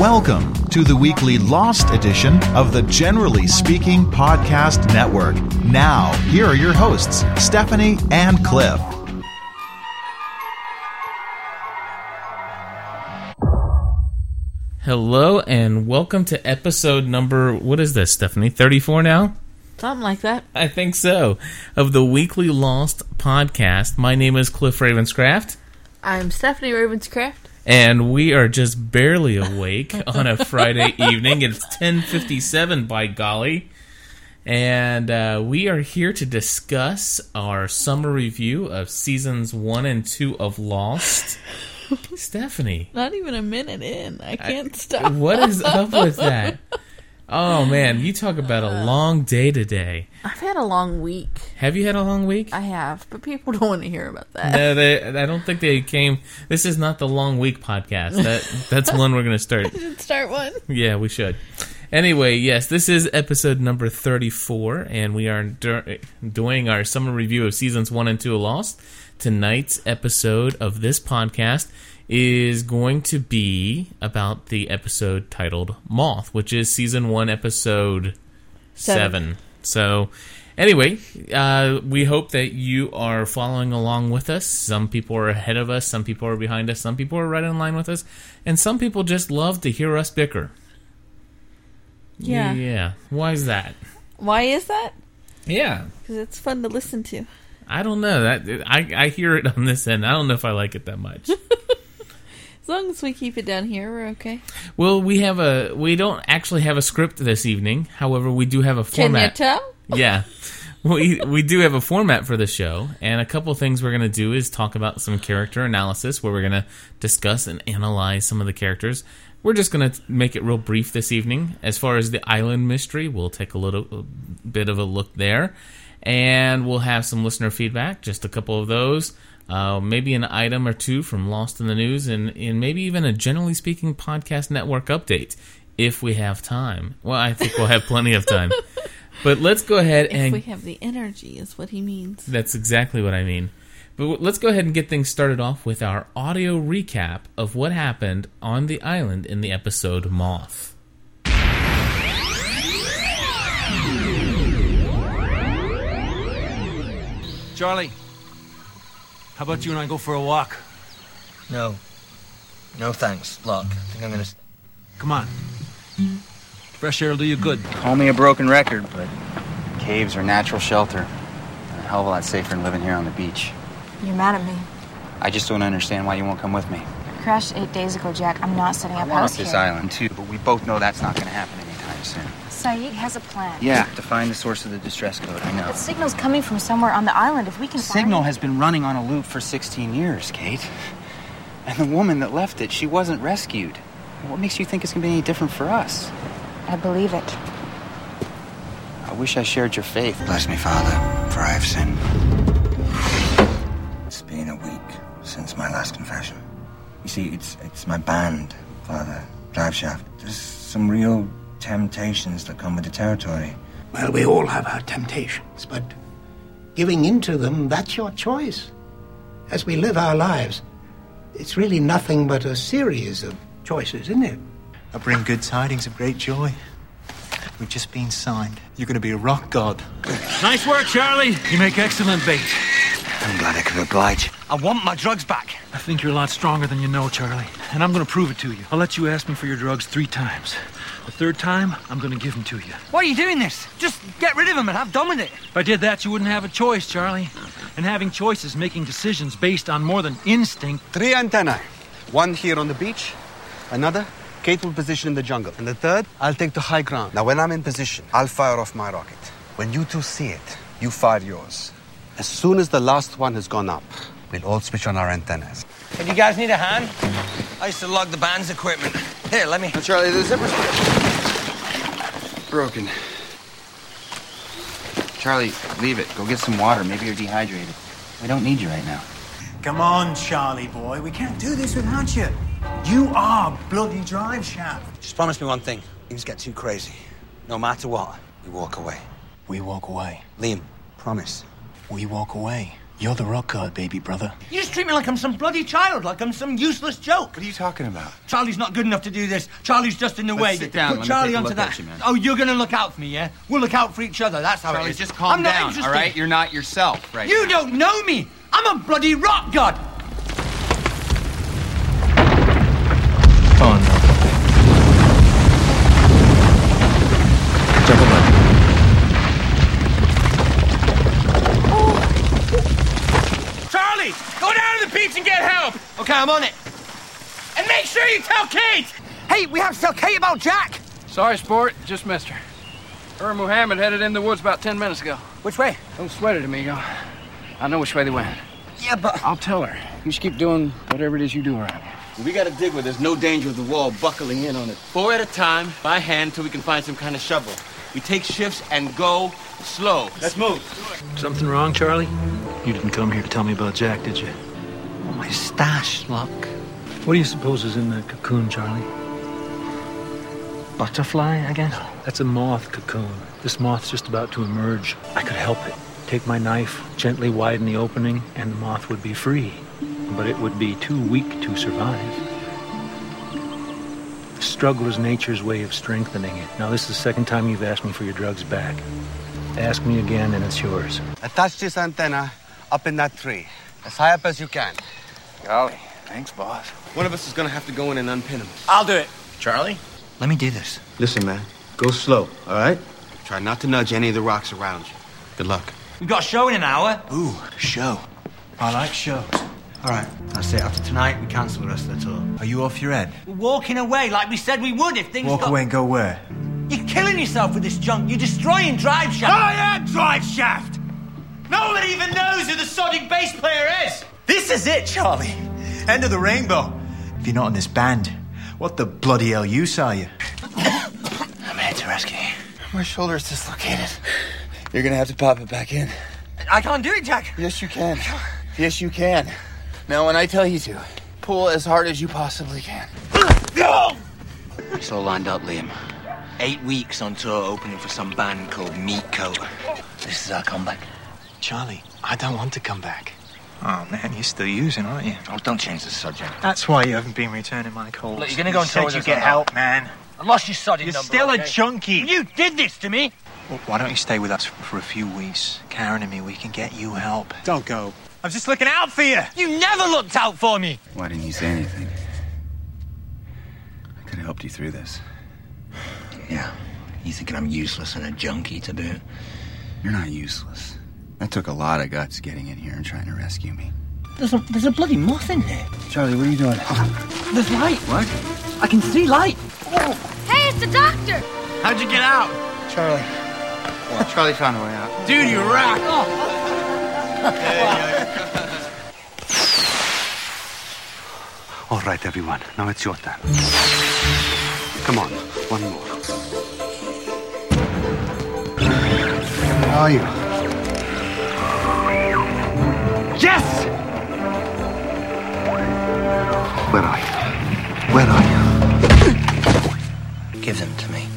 Welcome to the weekly Lost edition of the Generally Speaking Podcast Network. Now, here are your hosts, Stephanie and Cliff. Hello and welcome to episode number what is this, Stephanie? 34 now? Something like that. I think so. Of the Weekly Lost podcast. My name is Cliff Ravenscraft I'm Stephanie Ravenscraft. And we are just barely awake on a Friday evening. It's 10:57 by golly. And uh, we are here to discuss our summer review of seasons 1 and 2 of Lost. Stephanie, Not even a minute in. I can't stop. What is up with that? Oh man, you talk about a uh, long day today. I've had a long week. Have you had a long week? I have, but people don't want to hear about that. No, they, I don't think they came. This is not the long week podcast. That that's one we're going to start. should start one. Yeah, we should. Anyway, yes, this is episode number thirty-four, and we are dur- doing our summer review of seasons one and two of Lost. Tonight's episode of this podcast is going to be about the episode titled "Moth," which is season one, episode seven. Seven. So, anyway, uh, we hope that you are following along with us. Some people are ahead of us, some people are behind us, some people are right in line with us, and some people just love to hear us bicker. Yeah. Yeah. Why is that? Why is that? Yeah. Because it's fun to listen to. I don't know. That I I hear it on this end. I don't know if I like it that much. As long as we keep it down here, we're okay. well, we have a we don't actually have a script this evening. However, we do have a format. Can you tell? yeah. We we do have a format for the show, and a couple things we're going to do is talk about some character analysis, where we're going to discuss and analyze some of the characters. We're just going to make it real brief this evening. As far as the island mystery, we'll take a little a bit of a look there, and we'll have some listener feedback, just a couple of those. Uh, maybe an item or two from Lost in the News, and, and maybe even a generally speaking podcast network update if we have time. Well, I think we'll have plenty of time. But let's go ahead If and we have the energy, is what he means. that's exactly what I mean. But w- let's go ahead and get things started off with our audio recap of what happened on the island in the episode Moth. Charlie, how about you and I go for a walk? No. No thanks, Locke. I think I'm gonna. s- Come on. Fresh air will do you good. Call me a broken record, but caves are natural shelter. They're a hell of a lot safer than living here on the beach. You're mad at me. I just don't understand why you won't come with me. I crashed eight days ago, Jack. I'm not setting I up want house off this here. island too, but we both know that's not going to happen anytime soon. Sayid has a plan. Yeah, to find the source of the distress code. I know. The signal's coming from somewhere on the island. If we can Signal find has been running on a loop for 16 years, Kate. And the woman that left it, she wasn't rescued. What makes you think it's going to be any different for us? I believe it. I wish I shared your faith. Bless me, Father, for I have sinned. It's been a week since my last confession. You see, it's it's my band, Father, Drive Shaft. There's some real temptations that come with the territory. Well, we all have our temptations, but giving into them, that's your choice. As we live our lives, it's really nothing but a series of choices, isn't it? I bring good tidings of great joy. We've just been signed. You're going to be a rock god. Nice work, Charlie. You make excellent bait. I'm glad I could oblige. I want my drugs back. I think you're a lot stronger than you know, Charlie. And I'm going to prove it to you. I'll let you ask me for your drugs three times. The third time, I'm going to give them to you. Why are you doing this? Just get rid of him and have done with it. If I did that, you wouldn't have a choice, Charlie. And having choices, making decisions based on more than instinct. Three antennae. One here on the beach, another Kate will position in the jungle, and the third I'll take to high ground. Now, when I'm in position, I'll fire off my rocket. When you two see it, you fire yours. As soon as the last one has gone up, we'll all switch on our antennas. If you guys need a hand, I used to lug the band's equipment. Here, let me. Charlie, the zipper's broken. Charlie, leave it. Go get some water. Maybe you're dehydrated. We don't need you right now. Come on, Charlie boy. We can't do this without you. You are bloody drive shaft. Just promise me one thing. Things get too crazy. No matter what, we walk away. We walk away. Liam, promise. We walk away. You're the rock god, baby brother. You just treat me like I'm some bloody child, like I'm some useless joke. What are you talking about? Charlie's not good enough to do this. Charlie's just in the Let's way. sit down. Put Let me Charlie take a onto look that. at you, man. Oh, you're gonna look out for me, yeah? We'll look out for each other. That's how Charlie, it is. just calm I'm not down, interested. all right? You're not yourself right You don't know me. I'm a bloody rock god. And get help. Okay, I'm on it. And make sure you tell Kate. Hey, we have to tell Kate about Jack. Sorry, sport. Just missed her. Her and Muhammad headed in the woods about ten minutes ago. Which way? Don't sweat it, amigo. I know which way they went. Yeah, but I'll tell her. You just keep doing whatever it is you do around here. We gotta dig where there's no danger of the wall buckling in on it. Four at a time, by hand, till we can find some kind of shovel. We take shifts and go slow. Let's move. Something wrong, Charlie? You didn't come here to tell me about Jack, did you? Oh, my stash, look. What do you suppose is in that cocoon, Charlie? Butterfly, I guess. That's a moth cocoon. This moth's just about to emerge. I could help it. Take my knife, gently widen the opening, and the moth would be free. But it would be too weak to survive. The struggle is nature's way of strengthening it. Now, this is the second time you've asked me for your drugs back. Ask me again, and it's yours. Attach this antenna up in that tree, as high up as you can. Golly, thanks, boss. One of us is gonna have to go in and unpin him. I'll do it. Charlie? Let me do this. Listen, man, go slow, all right? Try not to nudge any of the rocks around you. Good luck. We've got a show in an hour. Ooh, show. I like shows. All right, that's it. After tonight, we cancel the rest of the tour. Are you off your head? We're walking away like we said we would if things Walk got... away and go where? You're killing yourself with this junk. You're destroying Drive Shaft. I am Drive Shaft! Nobody even knows who the sodding bass player is! This is it, Charlie. End of the rainbow. If you're not in this band, what the bloody hell use are you? I'm here to rescue you. My shoulder is dislocated. You're gonna have to pop it back in. I can't do it, Jack. Yes, you can. Yes, you can. Now, when I tell you to, pull as hard as you possibly can. It's all lined up, Liam. Eight weeks on tour opening for some band called Meat Coat. This is our comeback. Charlie, I don't want to come back. Oh, man, you're still using, aren't you? Oh, don't change the subject. That's why you haven't been returning my calls. Look, you're gonna go and said tour you get or not? help, man. I lost your sodding You're number. still a junkie. You did this to me. Well, why don't you stay with us for a few weeks? Karen and me, we can get you help. Don't go. I'm just looking out for you. You never looked out for me. Why didn't you say anything? I could have helped you through this. Yeah. You thinking I'm useless and a junkie to boot? You're not useless. That took a lot of guts getting in here and trying to rescue me. There's a, there's a bloody moth in there. Charlie, what are you doing? There's light. What? I can see light. Oh. Hey, it's the doctor! How'd you get out? Charlie. Charlie found a way out. Dude, you rock. Oh. All right, everyone. Now it's your turn. Come on, one more. Where are you? Where are you? Give them to me.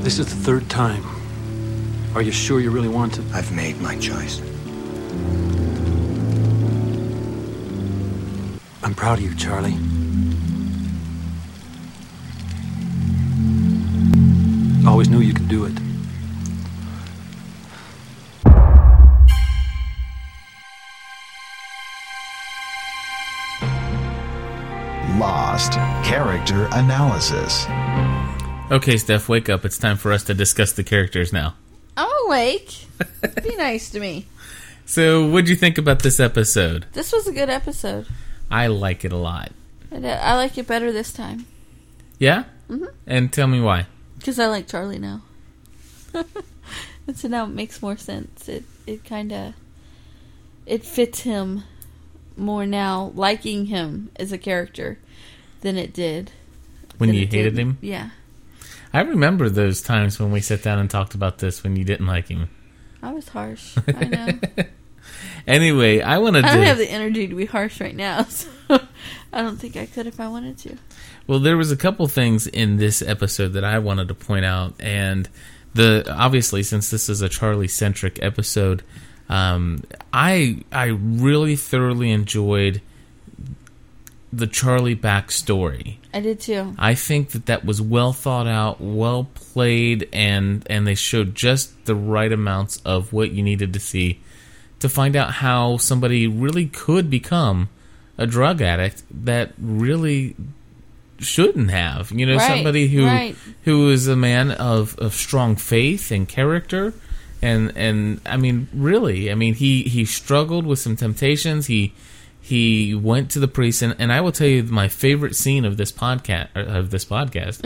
This is the third time. Are you sure you really want to? I've made my choice. I'm proud of you, Charlie. Always knew you could do it. Character Analysis. Okay, Steph, wake up. It's time for us to discuss the characters now. I'm awake. Be nice to me. So, what'd you think about this episode? This was a good episode. I like it a lot. I like it better this time Yeah? Mhm. And tell me why. because I like Charlie now. and so now it makes more sense. It it kind of it fits him more now, liking him as a character than it did When you hated did- him? Yeah, I remember those times when we sat down and talked about this when you didn't like him. I was harsh. I know. Anyway, I wanted I don't to. have the energy to be harsh right now, so I don't think I could if I wanted to. Well, there was a couple things in this episode that I wanted to point out, and the obviously since this is a Charlie centric episode, Um, I I really thoroughly enjoyed the Charlie backstory. I did too. I think that that was well thought out, well played, and and they showed just the right amounts of what you needed to see to find out how somebody really could become a drug addict that really shouldn't have. You know, Right, somebody who right. who is a man of, of strong faith and character. And and I mean, really, I mean, he he struggled with some temptations. He he went to the priest, and, and I will tell you my favorite scene of this podcast of this podcast.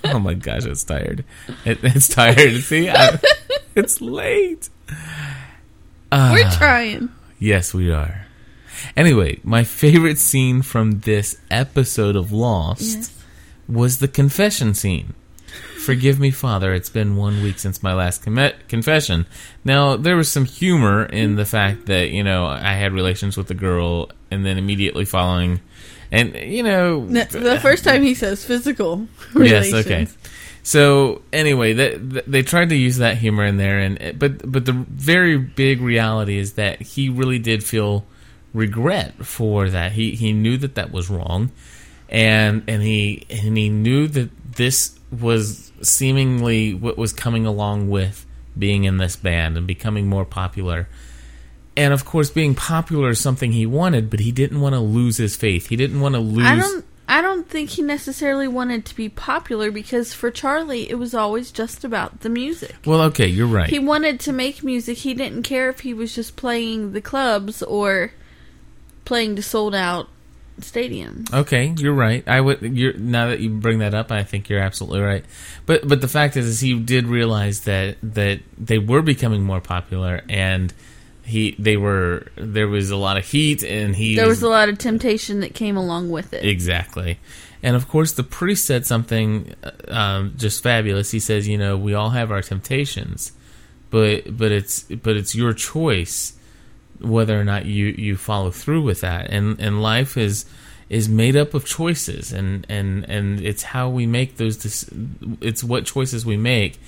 oh my gosh, it's tired. It, it's tired. See, I, it's late. We're Ah. trying. Yes, we are. Anyway, my favorite scene from this episode of Lost Yes. was the confession scene. Forgive me, Father, it's been one week since my last com- confession. Now, there was some humor in the fact that, you know, I had relations with the girl and then immediately following. And, you know. The first time he says physical Yes, okay. So anyway, that th- they tried to use that humor in there, and eh, but but the very big reality is that he really did feel regret for that. He he knew that that was wrong, and and he and he knew that this was seemingly what was coming along with being in this band and becoming more popular. And of course, being popular is something he wanted, but he didn't want to lose his faith. He didn't want to lose. I don't. I don't think he necessarily wanted to be popular because for Charlie, it was always just about the music. Well, okay, you're right. He wanted to make music. He didn't care if he was just playing the clubs or playing to sold out stadiums. Okay, you're right. I would. You're now that you bring that up, I think you're absolutely right. But but the fact is, is he did realize that that they were becoming more popular, and he they were there was a lot of heat, and he There was a lot of temptation that came along with it. Exactly. And of course, the priest said something uh, um, just fabulous. He says, "You know, we all have our temptations, but but it's but it's your choice whether or not you, you follow through with that. And and life is is made up of choices, and and and it's how we make those. It's what choices we make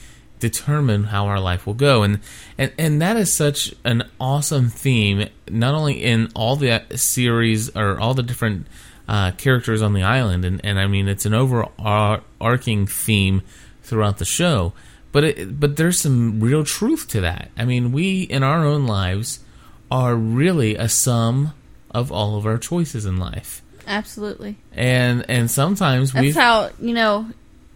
determine how our life will go and and and that is such an awesome theme not only in all the series or all the different uh, characters on the island and and I mean it's an overarching theme throughout the show but it, but there's some real truth to that I mean we in our own lives are really a sum of all of our choices in life Absolutely. and and sometimes we That's how you know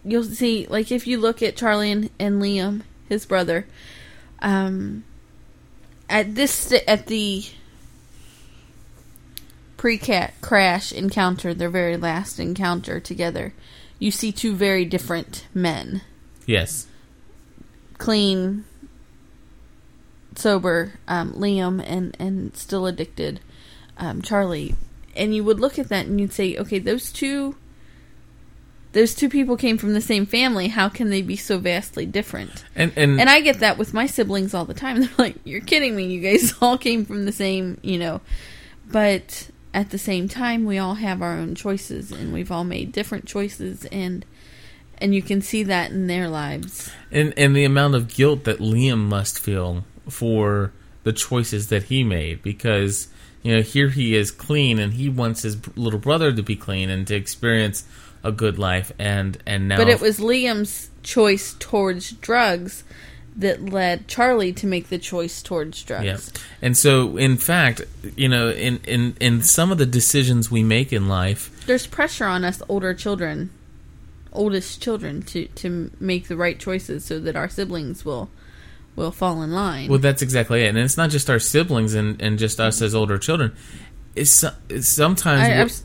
you'll see. Like if you look at Charlie and, and Liam, his brother, um, at this at the pre-cat crash encounter, their very last encounter together, you see two very different men, yes clean, sober, um, Liam, and and still addicted, um, Charlie. And you would look at that and you'd say, okay, those two those two people came from the same family. How can they be so vastly different? and and And I get that with my siblings all the time. They're like, "You're kidding me! You guys all came from the same, you know." But at the same time, we all have our own choices, and we've all made different choices, and and you can see that in their lives. and and the amount of guilt that Liam must feel for the choices that he made because you know here he is clean and he wants his little brother to be clean and to experience a good life and and now But it was Liam's choice towards drugs that led Charlie to make the choice towards drugs. yeah and so in fact you know in in in some of the decisions we make in life There's pressure on us older children, oldest children, to to make the right choices so that our siblings will will fall in line. Well, that's exactly it, and it's not just our siblings and, and just us as older children. It's, it's sometimes I, I was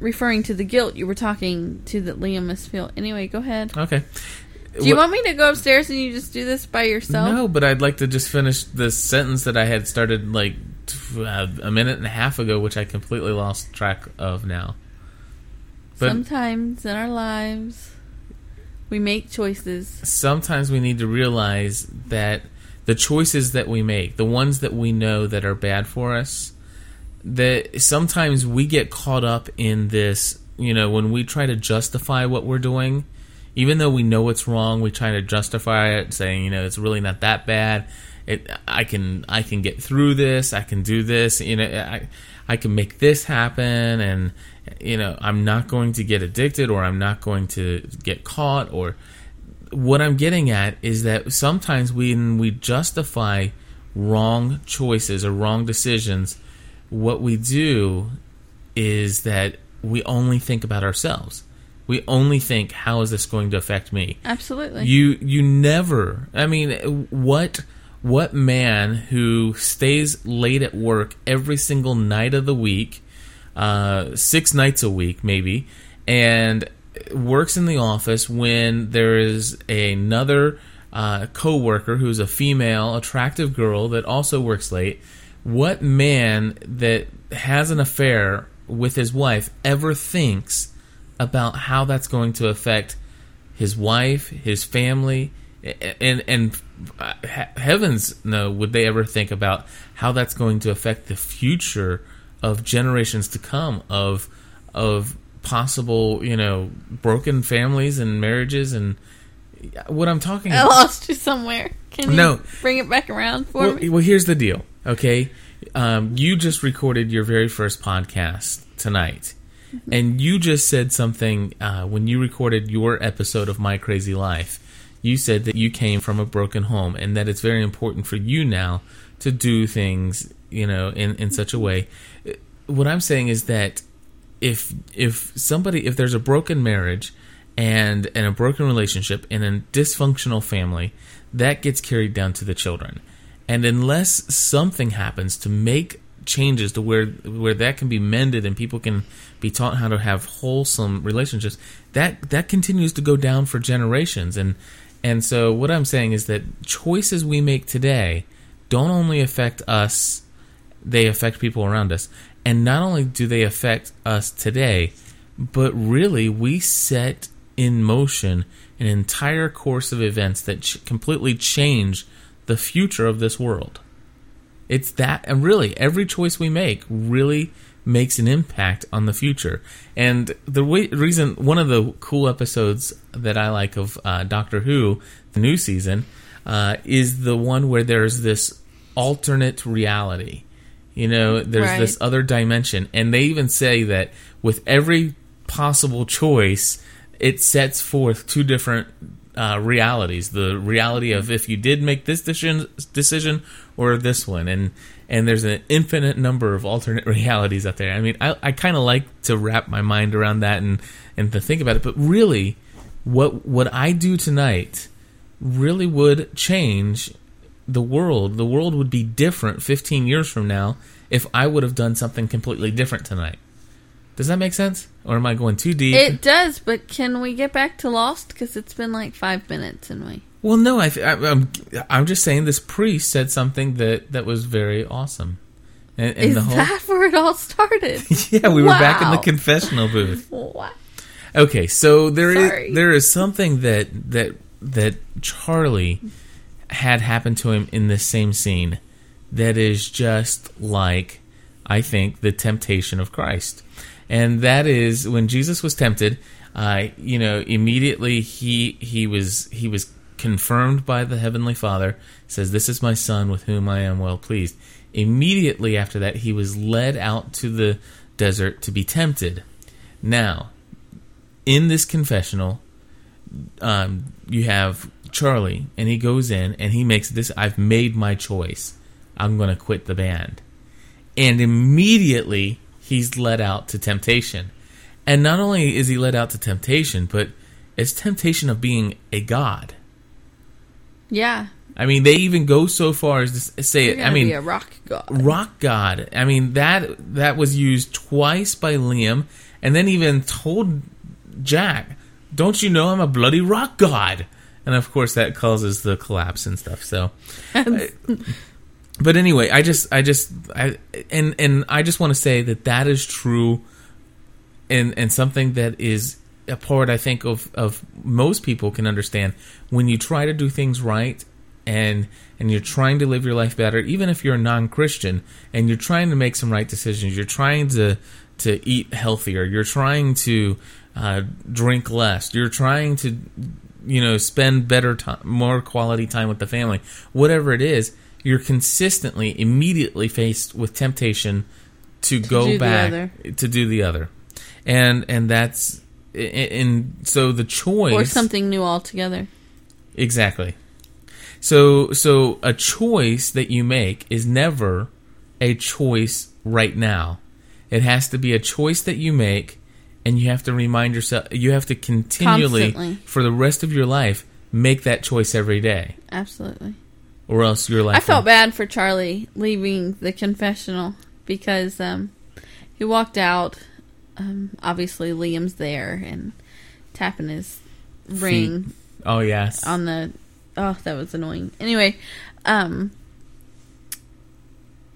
referring to the guilt you were talking to that Liam must feel. Anyway, go ahead. okay. Do you What- want me to go upstairs and you just do this by yourself? No, but I'd like to just finish the sentence that I had started like uh, a minute and a half ago, which I completely lost track of now. But Sometimes in our lives, we make choices. sometimes we need to realize that the choices that we make, the ones that we know that are bad for us, that sometimes we get caught up in this, you know, when we try to justify what we're doing, even though we know it's wrong, we try to justify it saying, you know, it's really not that bad. it, I can I can get through this. I can do this. You know, I I can make this happen, and you know, I'm not going to get addicted, or I'm not going to get caught, or what I'm getting at is that sometimes when we justify wrong choices or wrong decisions, what we do is that we only think about ourselves. We only think, how is this going to affect me? Absolutely. You you never. I mean, what what man who stays late at work every single night of the week, uh, six nights a week maybe, and works in the office when there is another uh, co-worker who's a female, attractive girl that also works late. What man that has an affair with his wife ever thinks about how that's going to affect his wife, his family, and and uh, heavens no, would they ever think about how that's going to affect the future of generations to come of of possible, you know, broken families and marriages and what I'm talking I about. lost you somewhere. Can you No. bring it back around for Well, me? well, here's the deal, okay? Um, you just recorded your very first podcast tonight, Mm-hmm. and you just said something uh, when you recorded your episode of My Crazy Life. You said that you came from a broken home, and that it's very important for you now to do things, you know, in in such a way. What I'm saying is that if if somebody if there's a broken marriage and and a broken relationship and a dysfunctional family that gets carried down to the children and unless something happens to make changes to where where that can be mended and people can be taught how to have wholesome relationships that that continues to go down for generations and and so what I'm saying is that choices we make today don't only affect us they affect people around us. And not only do they affect us today, but really we set in motion an entire course of events that ch- completely change the future of this world. It's that, and really, every choice we make really makes an impact on the future. And the way, reason, one of the cool episodes that I like of uh, Doctor Who, the new season, uh, is the one where there's this alternate reality. You know, there's Right. this other dimension, and they even say that with every possible choice, it sets forth two different uh, realities: the reality of if you did make this decision, decision, or this one, and and there's an infinite number of alternate realities out there. I mean, I, I kind of like to wrap my mind around that and and to think about it, but really, what what I do tonight really would change the world. The world would be different 15 years from now if I would have done something completely different tonight. Does that make sense? Or am I going too deep? It does, but can we get back to Lost? Because it's been like five minutes, and we. Well, no, I, I, I'm, I'm just saying this priest said something that, that was very awesome. And, and Is the whole, that where it all started? yeah, we were back in the confessional booth. What? Okay, so there is Sorry. there is something that that that Charlie had happened to him in this same scene that is just like I think the temptation of Christ. And that is when Jesus was tempted, uh, you know, immediately he he was he was confirmed by the heavenly Father, says, This is my son with whom I am well pleased. Immediately after that, he was led out to the desert to be tempted. Now, in this confessional, um, you have Charlie, and he goes in and he makes this I've made my choice. I'm going to quit the band. And immediately he's led out to temptation. And not only is he led out to temptation, but it's temptation of being a god. Yeah. I mean, they even go so far as to say it. I mean, a rock god. rock god. I mean that that was used twice by Liam, and then even told Jack, "Don't you know I'm a bloody rock god?" And of course, that causes the collapse and stuff. So, but anyway, I just, I just, I and and I just want to say that that is true, and and something that is a part I think of of most people can understand when you try to do things right and and you're trying to live your life better, even if you're a non-Christian and you're trying to make some right decisions, you're trying to to eat healthier, you're trying to uh, drink less, you're trying to you know spend better time, more quality time with the family, whatever it is. you're consistently, immediately faced with temptation to, go back to do the other, and and that's and so the choice or something new altogether. Exactly. So so a choice that you make is never a choice right now. It has to be a choice that you make and you have to remind yourself you have to continually Constantly. for the rest of your life make that choice every day Absolutely. or else your life I felt bad for Charlie leaving the confessional because um, he walked out. Um, obviously, Liam's there and tapping his ring Feet. Oh yes. on the. Oh, that was annoying. Anyway, um,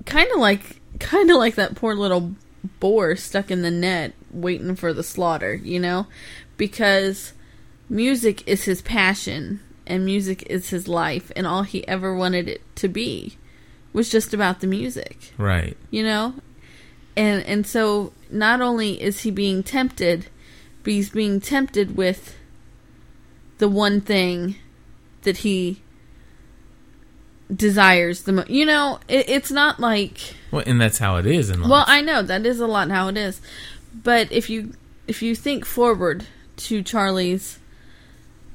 kind of like, kind of like that poor little boar stuck in the net waiting for the slaughter. You know, because music is his passion and music is his life, and all he ever wanted it to be was just about the music Right. you know and and so not only is he being tempted but he's being tempted with the one thing that he desires the most you know it, it's not like Well, and that's how it is in life. well i know that is a lot how it is but if you if you think forward to charlie's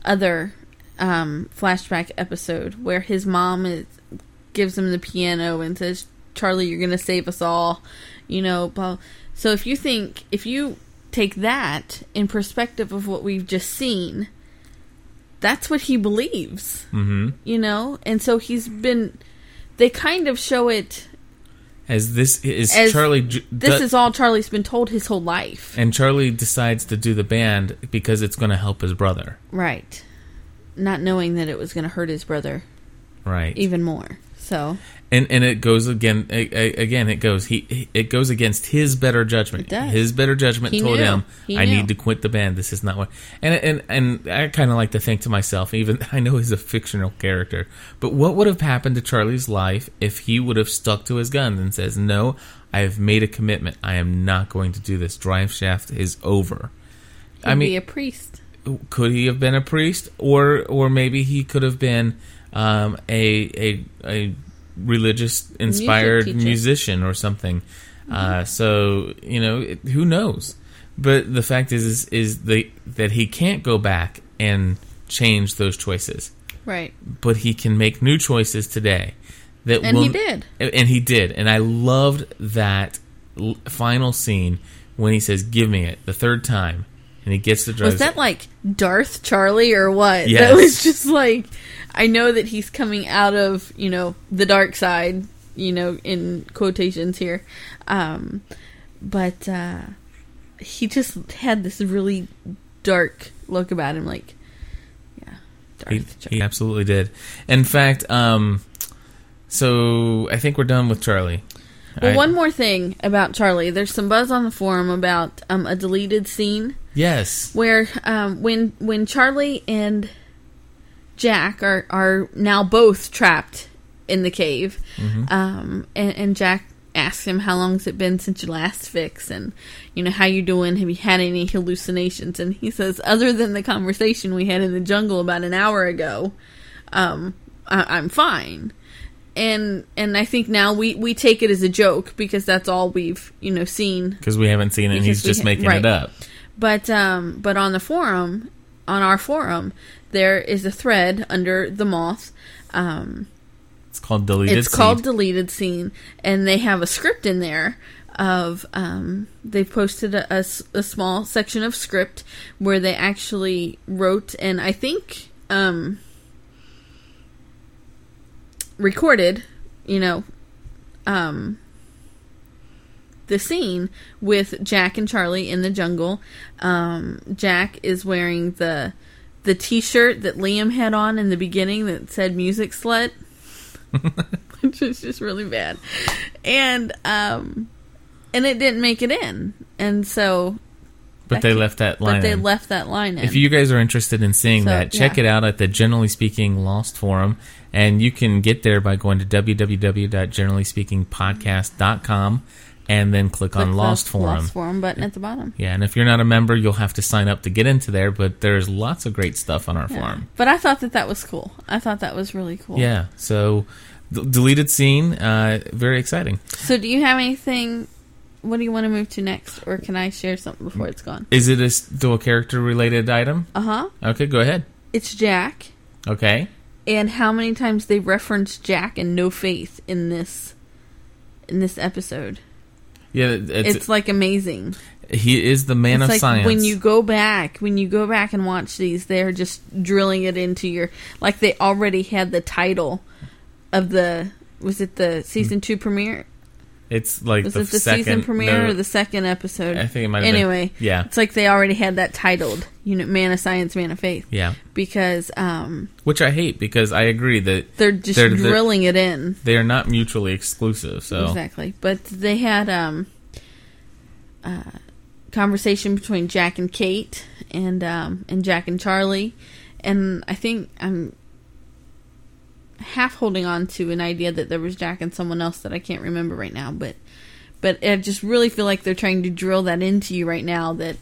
other um, flashback episode where his mom is, gives him the piano and says, "Charlie, you're going to save us all," you know. Blah. So if you think if you take that in perspective of what we've just seen, that's what he believes, hmm you know. And so he's been. They kind of show it As this is as Charlie This is all Charlie's been told his whole life, and Charlie decides to do the band because it's going to help his brother. right? Not knowing that it was going to hurt his brother Right. even more. So and and it goes again a, a- again it goes he it goes against his better judgment. His better judgment He told knew. him He i knew. need to quit the band. This is not what and and and i kind of like to think to myself even i know he's a fictional character but what would have happened to charlie's life if he would have stuck to his guns and says no i have made a commitment. I am not going to do this. Drive shaft is over. He'd i mean be a priest. could he have been a priest? Or or maybe he could have been um, a a a religious inspired teacher. musician or something uh, so you know it, who knows but the fact is is, is the, that he can't go back and change those choices Right. but he can make new choices today that And will, he did. and he did and i loved that l- final scene when he says give me it the third time and he gets the drugs Was that like Darth Charlie or what? Yes. That was just like I know that he's coming out of, you know, the dark side, you know, in quotations here. Um but uh he just had this really dark look about him like yeah, He, he absolutely did. In fact, um, so I think we're done with Charlie. Well, I- one more thing about Charlie. There's some buzz on the forum about um, a deleted scene Yes. where um, when when Charlie and Jack are are now both trapped in the cave, Mhm. um, and, and Jack asks him how long's it been since your last fix, and you know how you doing? Have you had any hallucinations? And he says, other than the conversation we had in the jungle about an hour ago, um, I, I'm fine. And and I think now we, we take it as a joke because that's all we've you know seen Because we haven't seen it and he's just ha- making right. it up. But um, but on the forum, on our forum, there is a thread under the moth. Um, It's called Deleted it's called deleted scene, and they have a script in there of um, they've posted a small section of script where they actually wrote and I think um, recorded, you know, um, the scene with Jack and Charlie in the jungle. Um, Jack is wearing the the T-shirt that Liam had on in the beginning that said "Music Slut," which is just really bad, and um, and it didn't make it in, and so. But they left that line But they in. left that line in. If you guys are interested in seeing So, that, check yeah. it out at the Generally Speaking Lost Forum. And you can get there by going to www.generallyspeakingpodcast.com and then click, Click on Lost Forum. Lost Forum button at the bottom. Yeah, and if you're not a member, you'll have to sign up to get into there, but there's lots of great stuff on our Yeah. forum. But I thought that that was cool. I thought that was really cool. Yeah, so D- deleted scene. Uh, very exciting. So, do you have anything? What do you want to move to next, or can I share something before it's gone? Is it a still a character related item? Uh huh. Okay, go ahead. It's Jack, Okay. and how many times they reference Jack and No Faith in this in this episode? Yeah, It's, it's, like amazing. he is the man it's of like science. when you go back, when you go back and watch these, they're just drilling it into your like they already had the title of the was it the season two premiere? It's like Was the, it the second, season premiere no, or the second episode? I think it might have been- Anyway, yeah. it's like they already had that titled, you know, Man of Science, Man of Faith. Yeah. because um, which I hate because I agree that they're just drilling it in. They are not mutually exclusive. So Exactly. But they had um uh conversation between Jack and Kate and um and Jack and Charlie and I think I'm half holding on to an idea that there was Jack and someone else that I can't remember right now, but but I just really feel like they're trying to drill that into you right now that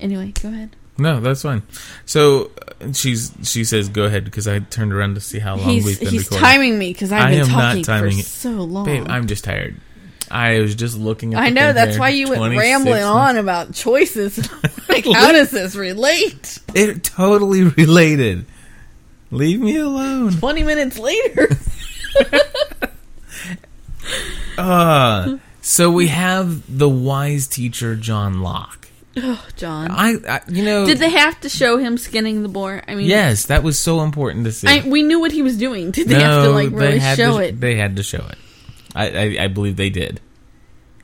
Anyway, go ahead. No, that's fine. So uh, she's she says go ahead because I turned around to see how long He's- we've been he's recording. timing me 'cause I've I been am talking not for timing it. so long. Babe, I'm just tired. I was just looking at. I know that's why you went 26 rambling on about choices. like, how does this relate? It totally related. Leave me alone. Twenty minutes later, Uh, so we have the wise teacher John Locke. oh, John. I, I you know Did they have to show him skinning the boar? I mean, Yes, that was so important to see. I, we knew what he was doing. Did they have to like really had show to, it? They had to show it. I, I, I believe they did,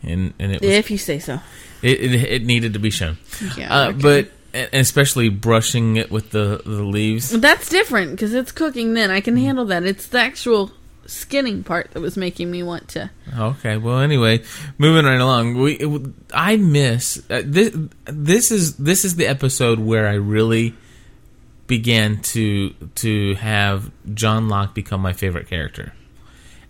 and and it was If you say so. it, it, it needed to be shown. Yeah, uh, okay. but and especially brushing it with the the leaves. That's different because it's cooking. Then I can Mm. handle that. It's the actual skinning part that was making me want to. Okay, well, anyway, moving right along. We it, I miss uh, this. This is this is the episode where I really began to to have John Locke become my favorite character.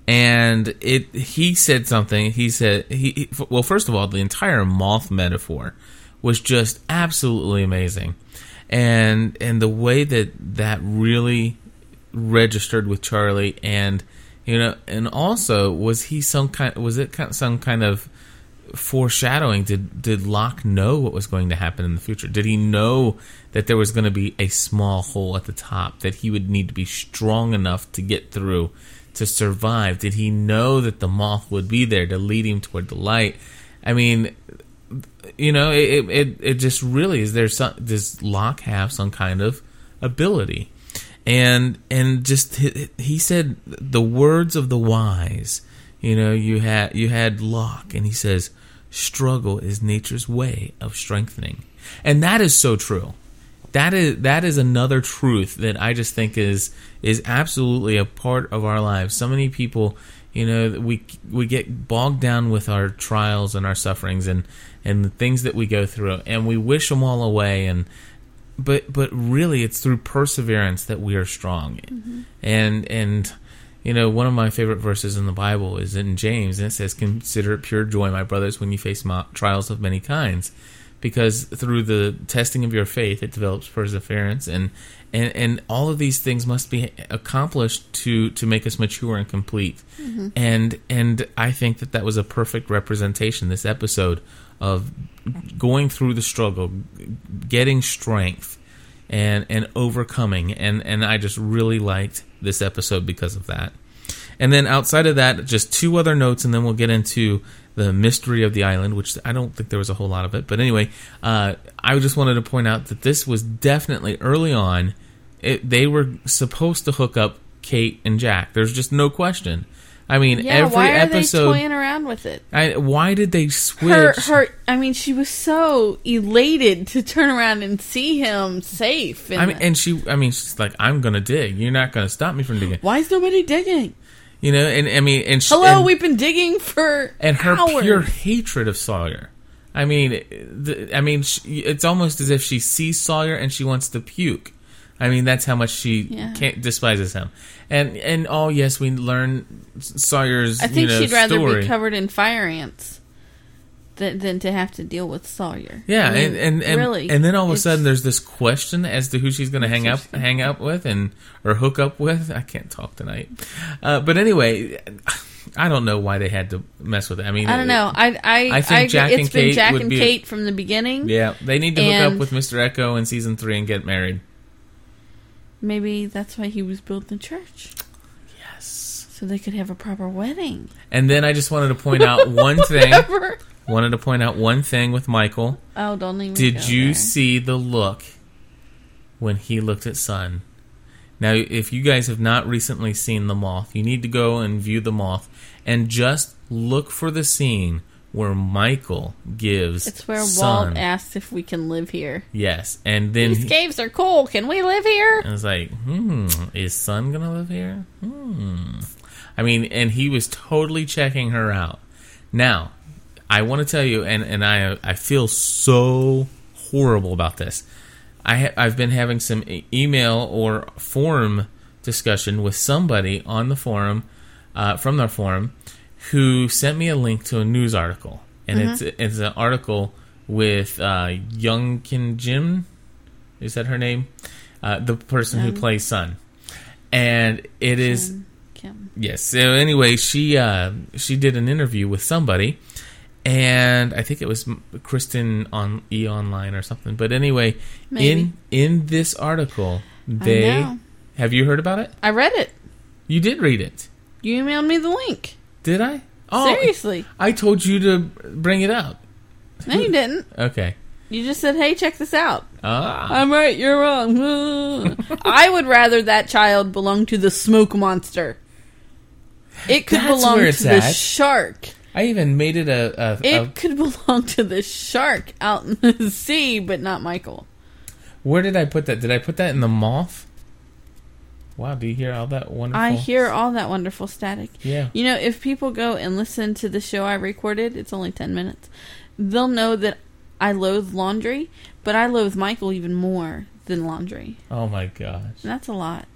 And it he said something. He said he, he well, first of all, the entire moth metaphor was just absolutely amazing, and and the way that that really registered with Charlie and you know and also was he some kind was it some kind of foreshadowing? Did did Locke know what was going to happen in the future? Did he know that there was going to be a small hole at the top that he would need to be strong enough to get through to survive? Did he know that the moth would be there to lead him toward the light? I mean you know it it, it just really is there some does Locke have some kind of ability. And and just he, he said the words of the wise you know you had you had Locke and he says struggle is nature's way of strengthening. And that is so true. That is that is another truth that I just think is is absolutely a part of our lives. So many people you know we we get bogged down with our trials and our sufferings and and the things that we go through and we wish them all away and but but really it's through perseverance that we are strong. And and you know one of my favorite verses in the bible is in james and it says consider it pure joy my brothers when you face mo- trials of many kinds because through the testing of your faith it develops perseverance and and and all of these things must be accomplished to to make us mature and complete. Mhm. and and i think that that was a perfect representation this episode of going through the struggle getting strength and and overcoming and and I just really liked this episode because of that. And then outside of that, just two other notes, and then we'll get into the mystery of the island, which I don't think there was a whole lot of it. But anyway, uh, I just wanted to point out that this was definitely early on. It, they were supposed to hook up Kate and Jack. There's just no question. I mean, Yeah, every why are episode. they toying around with it? I, why did they switch? Her, her. I mean, she was so elated to turn around and see him safe. And I mean, and she, I mean, she's like, "I'm gonna dig. You're not gonna stop me from digging." why is nobody digging? You know, and I mean, and she, Hello, and, we've been digging for and her hours. pure hatred of Sawyer. I mean, the, I mean, she, it's almost as if she sees Sawyer and she wants to puke. I mean, that's how much she Yeah. can't despises him. And and oh yes, we learn Sawyer's. I think you know, she'd rather story. be covered in fire ants than, than to have to deal with Sawyer. Yeah, I mean, and and and, really, and then all of a sudden there's this question as to who she's going to hang up hang out with and or hook up with. I can't talk tonight, uh, but anyway, I don't know why they had to mess with it. I mean, I don't know. I I I think agree. Jack It's and been Kate Jack and Kate from the beginning. Yeah, they need to hook up with Mr. Eko in season three and get married. Maybe that's why he was building the church. Yes. So they could have a proper wedding. And then I just wanted to point out one thing. Wanted to point out one thing with Michael. Oh, don't even. Did you there. see the look when he looked at Sun? Now, if you guys have not recently seen The Moth, you need to go and view The Moth and just look for the scene where Michael gives It's where Sun. Walt asks if we can live here. Yes, and then These he- caves are cool. Can we live here? I was like, hmm, is Sun gonna live here? Hmm. I mean, and he was totally checking her out. Now, I want to tell you, and, and I I feel so horrible about this. I ha- I've been having some email or forum discussion with somebody on the forum, uh, from their forum, who sent me a link to a news article, and Mhm. it's it's an article with uh, Young Kim Jim. Is that her name? Uh, the person who plays Sun, and it is Kim. yes. So anyway, she uh, she did an interview with somebody, and I think it was Kristen on E Online or something. But anyway, Maybe. in in this article, they have you heard about it? I read it. You did read it, You emailed me the link. Did I? Seriously. I told you to bring it up. No, you didn't. Okay. You just said, "Hey, check this out." Ah. I'm right. You're wrong. I would rather that child belong to the smoke monster. It could That's belong to the at. shark. I even made it a. a, It a could belong to the shark out in the sea, but not Michael. where did I put that? Did I put that in the moth? Wow, do you hear all that wonderful? I hear all that wonderful static. Yeah. You know, if people go and listen to the show I recorded, it's only 10 minutes, they'll know that I loathe laundry, but I loathe Michael even more than laundry. Oh my gosh. That's a lot.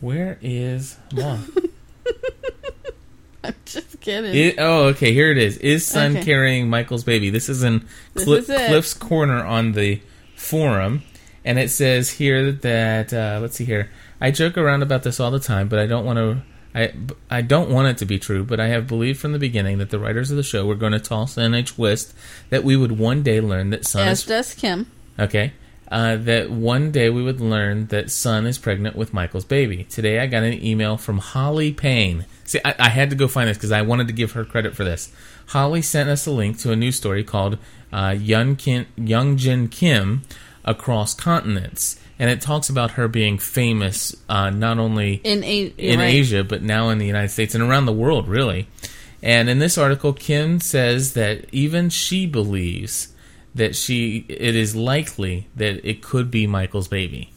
Where is moth? I'm just kidding. It, oh, okay. Here it is. Is Sun Okay. carrying Michael's baby? This is in This is. Cliff's corner on the forum, and it says here that uh, let's see here. I joke around about this all the time, but I don't want to. I, I don't want it to be true, but I have believed from the beginning that the writers of the show were going to toss in a twist that we would one day learn that Sun As is does Kim. Okay. Uh, that one day we would learn that Sun is pregnant with Michael's baby. Today I got an email from Holly Payne. See, I, I had to go find this because I wanted to give her credit for this. Holly sent us a link to a news story called uh, Young, Kim, Young Jin Kim Across Continents. And it talks about her being famous uh, not only In A- in right. Asia, but now in the United States and around the world, really. And in this article, Kim says that even she believes that she it is likely that it could be Michael's baby.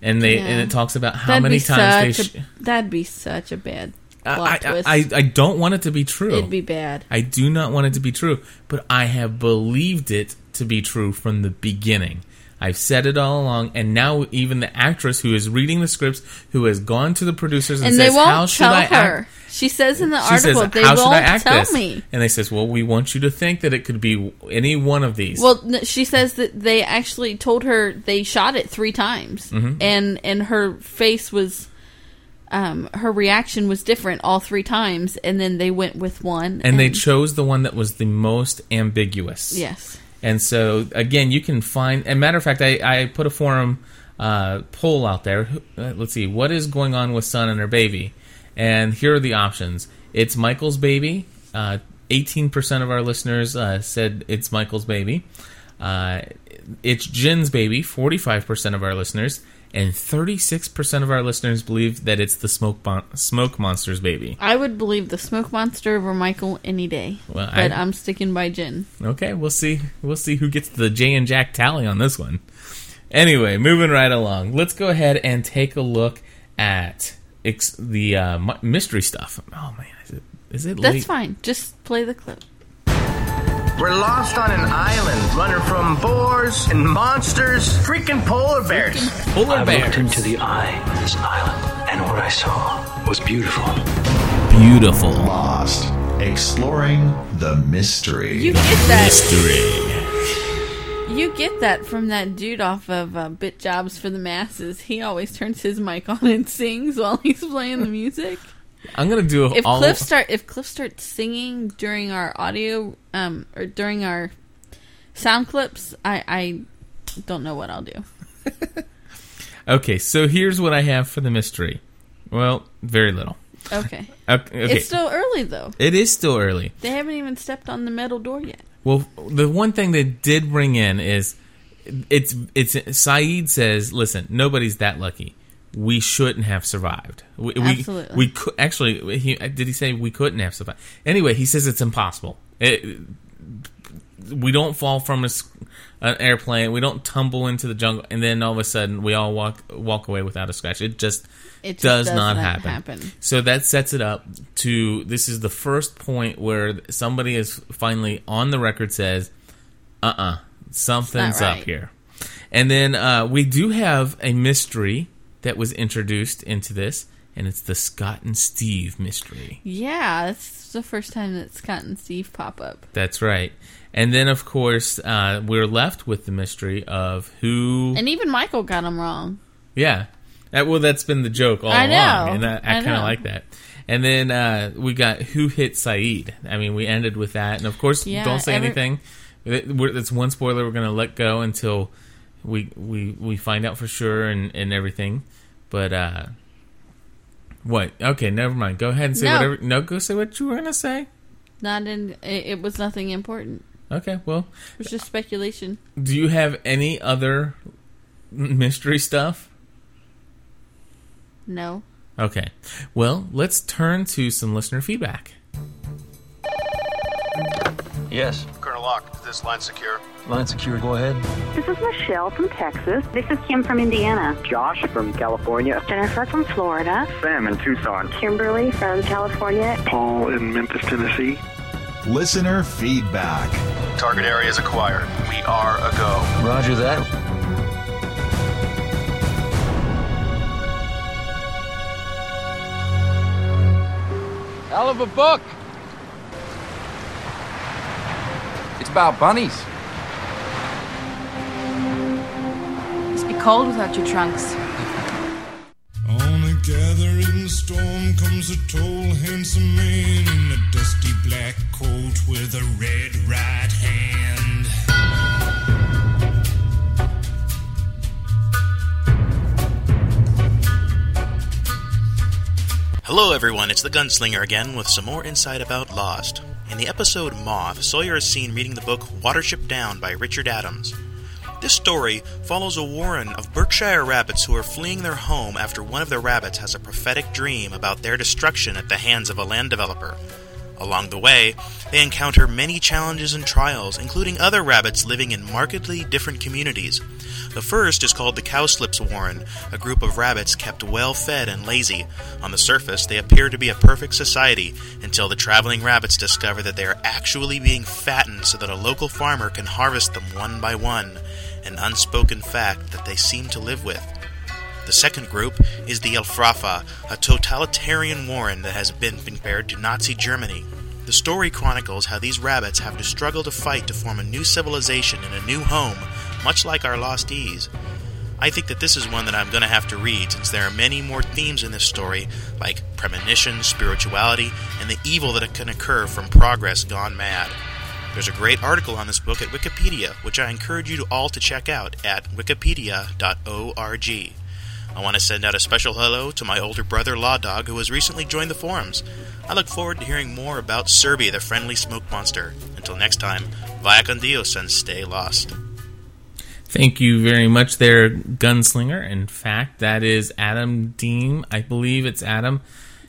And they Yeah. and it talks about how That'd many times they. Sh- a, that'd be such a bad plot I, I. I, I don't want it to be true. It'd be bad. I do not want it to be true, but I have believed it to be true from the beginning. I've said it all along, and now even the actress who is reading the scripts, who has gone to the producers and, and they says, won't "How should I her. act?" She says in the She article, says, they "How should won't I act tell this?" me. And they says, "Well, we want you to think that it could be any one of these." Well, she says that they actually told her they shot it three times, Mhm. and and her face was, um, her reaction was different all three times, and then they went with one, and they chose the one that was the most ambiguous. Yes. And so again, you can find. And matter of fact, I, I put a forum uh, poll out there. Uh, Let's see what is going on with Sun and her baby, and here are the options. It's Michael's baby. Uh, Eighteen percent of our listeners uh, said it's Michael's baby. Uh, it's Jin's baby. Forty-five percent of our listeners. And 36% of our listeners believe that it's the smoke bon- smoke monster's baby. I would believe the smoke monster over Michael any day, Well, but I- I'm sticking by Jin. Okay, we'll see. We'll see who gets the Jay and Jack tally on this one. Anyway, moving right along. Let's go ahead and take a look at ex- the uh, mystery stuff. Oh man, is it? Is it That's late? fine. Just play the clip. We're lost on an island, running from boars and monsters, freaking polar bears. I looked into the eye of this island, and what I saw was beautiful. Beautiful. Lost. exploring the mystery. You get that. Mystery. You get that from that dude off of uh, Bit Jobs for the Masses. He always turns his mic on and sings while he's playing the music. I'm gonna do a, If all. Cliff start if Cliff starts singing during our audio um or during our sound clips, I I don't know what I'll do. Okay, so here's what I have for the mystery. Well, very little. Okay. Okay, okay. It's still early though. It is still early. They haven't even stepped on the metal door yet. Well, the one thing they did bring in is it's it's Sayid says, "Listen, nobody's that lucky. We shouldn't have survived. We, Absolutely. We, we could actually. He, did he say we couldn't have survived? Anyway, he says it's impossible. It, we don't fall from a an airplane. We don't tumble into the jungle, and then all of a sudden we all walk walk away without a scratch. It just It just does does not not happen. happen. So that sets it up to this is the first point where somebody is finally on the record says, "Uh uh something's right. up here." And then uh, we do have a mystery that was introduced into this, and it's the Scott and Steve mystery. Yeah, it's the first time that Scott and Steve pop up. That's right. And then, of course, uh, we're left with the mystery of who. And even Michael got him wrong. Yeah. That, well, that's been the joke all I know. along, and I, I, I kind of like that. And then uh, we got who hit Sayid. I mean, we ended with that, and of course, Yeah, don't say every- anything. That's one spoiler we're going to let go until we we we find out for sure and and everything. But uh, what? Okay, never mind. Go ahead and say No. whatever. No, go say what you were going to say. Not in. It, it was nothing important. Okay, well, It was just speculation. do you have any other mystery stuff? No. Okay. Well, let's turn to some listener feedback. Yes. Colonel Locke, is this line secure? Line secure, go ahead. This is Michelle from Texas. This is Kim from Indiana. Josh from California. Jennifer from Florida. Sam in Tucson. Kimberly from California. Paul in Memphis, Tennessee. Listener feedback. Target area is acquired. We are a go. Roger that. Hell of a book. It's about bunnies. Must be cold without your trunks. On a gathering storm comes a tall, handsome man in a dusty black coat with a red right hand. Hello, everyone. It's the Gunslinger again with some more insight about Lost. In the episode Moth, Sawyer is seen reading the book Watership Down by Richard Adams. This story follows a warren of Berkshire rabbits who are fleeing their home after one of their rabbits has a prophetic dream about their destruction at the hands of a land developer. Along the way, they encounter many challenges and trials, including other rabbits living in markedly different communities. The first is called the Cowslips Warren, a group of rabbits kept well fed and lazy. On the surface, they appear to be a perfect society until the traveling rabbits discover that they are actually being fattened so that a local farmer can harvest them one by one, an unspoken fact that they seem to live with. The second group is the Efrafa, a totalitarian warren that has been compared to Nazi Germany. The story chronicles how these rabbits have to struggle to fight to form a new civilization in a new home, much like our lostees. I think that this is one that I'm going to have to read since there are many more themes in this story, like premonition, spirituality, and the evil that can occur from progress gone mad. There's a great article on this book at Wikipedia, which I encourage you all to check out at wikipedia.org. I want to send out a special hello to my older brother Law Dog, who has recently joined the forums. I look forward to hearing more about Serby, the friendly smoke monster. Until next time, vaya con Dios and stay lost. Thank you very much, there, Gunslinger. In fact, that is Adam Deem. I believe it's Adam,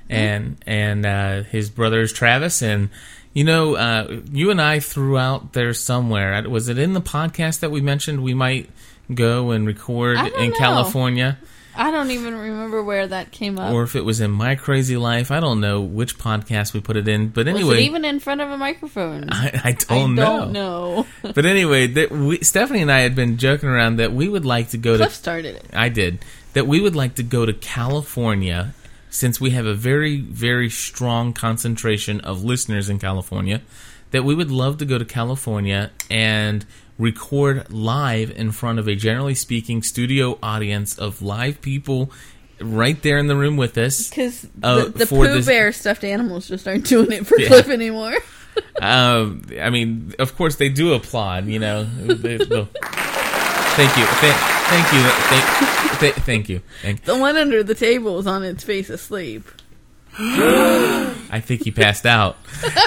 and and uh, his brothers Travis. And you know, uh, you and I threw out there somewhere. Was it in the podcast that we mentioned we might go and record in know. California? I don't even remember where that came up. Or if it was in My Crazy Life, I don't know which podcast we put it in. But anyway, was it even in front of a microphone? I, I don't know. don't know. but anyway, that we, Stephanie and I had been joking around that we would like to go Cliff to. started it. I did that we would like to go to California since we have a very, very strong concentration of listeners in California, that we would love to go to California and record live in front of a generally speaking studio audience of live people right there in the room with us. Because uh, the, the Pooh this- Bear stuffed animals just aren't doing it for Yeah. Cliff anymore. um, I mean, of course they do applaud. You know, They- thank you, Th- thank you, thank, th- thank you. Thank- the one under the table is on its face asleep. I think he passed out.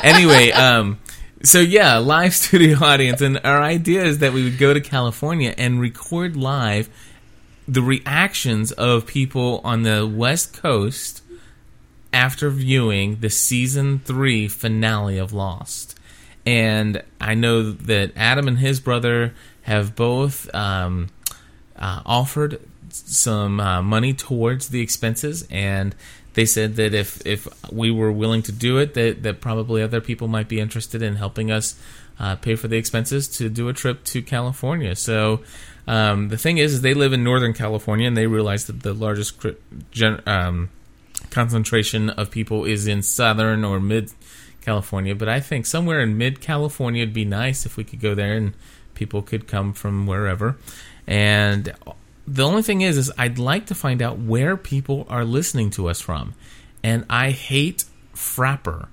Anyway, um, so yeah, live studio audience, and our idea is that we would go to California and record live the reactions of people on the West Coast after viewing the season three finale of Lost. And I know that Adam and his brother have both um, uh, offered some uh, money towards the expenses, and they said that if if we were willing to do it, that that probably other people might be interested in helping us uh, pay for the expenses to do a trip to California. So. Um, the thing is, is, they live in Northern California, and they realize that the largest gen- um, concentration of people is in Southern or Mid California. But I think somewhere in Mid California would be nice if we could go there and people could come from wherever. And the only thing is, is I'd like to find out where people are listening to us from. And I hate Frapper.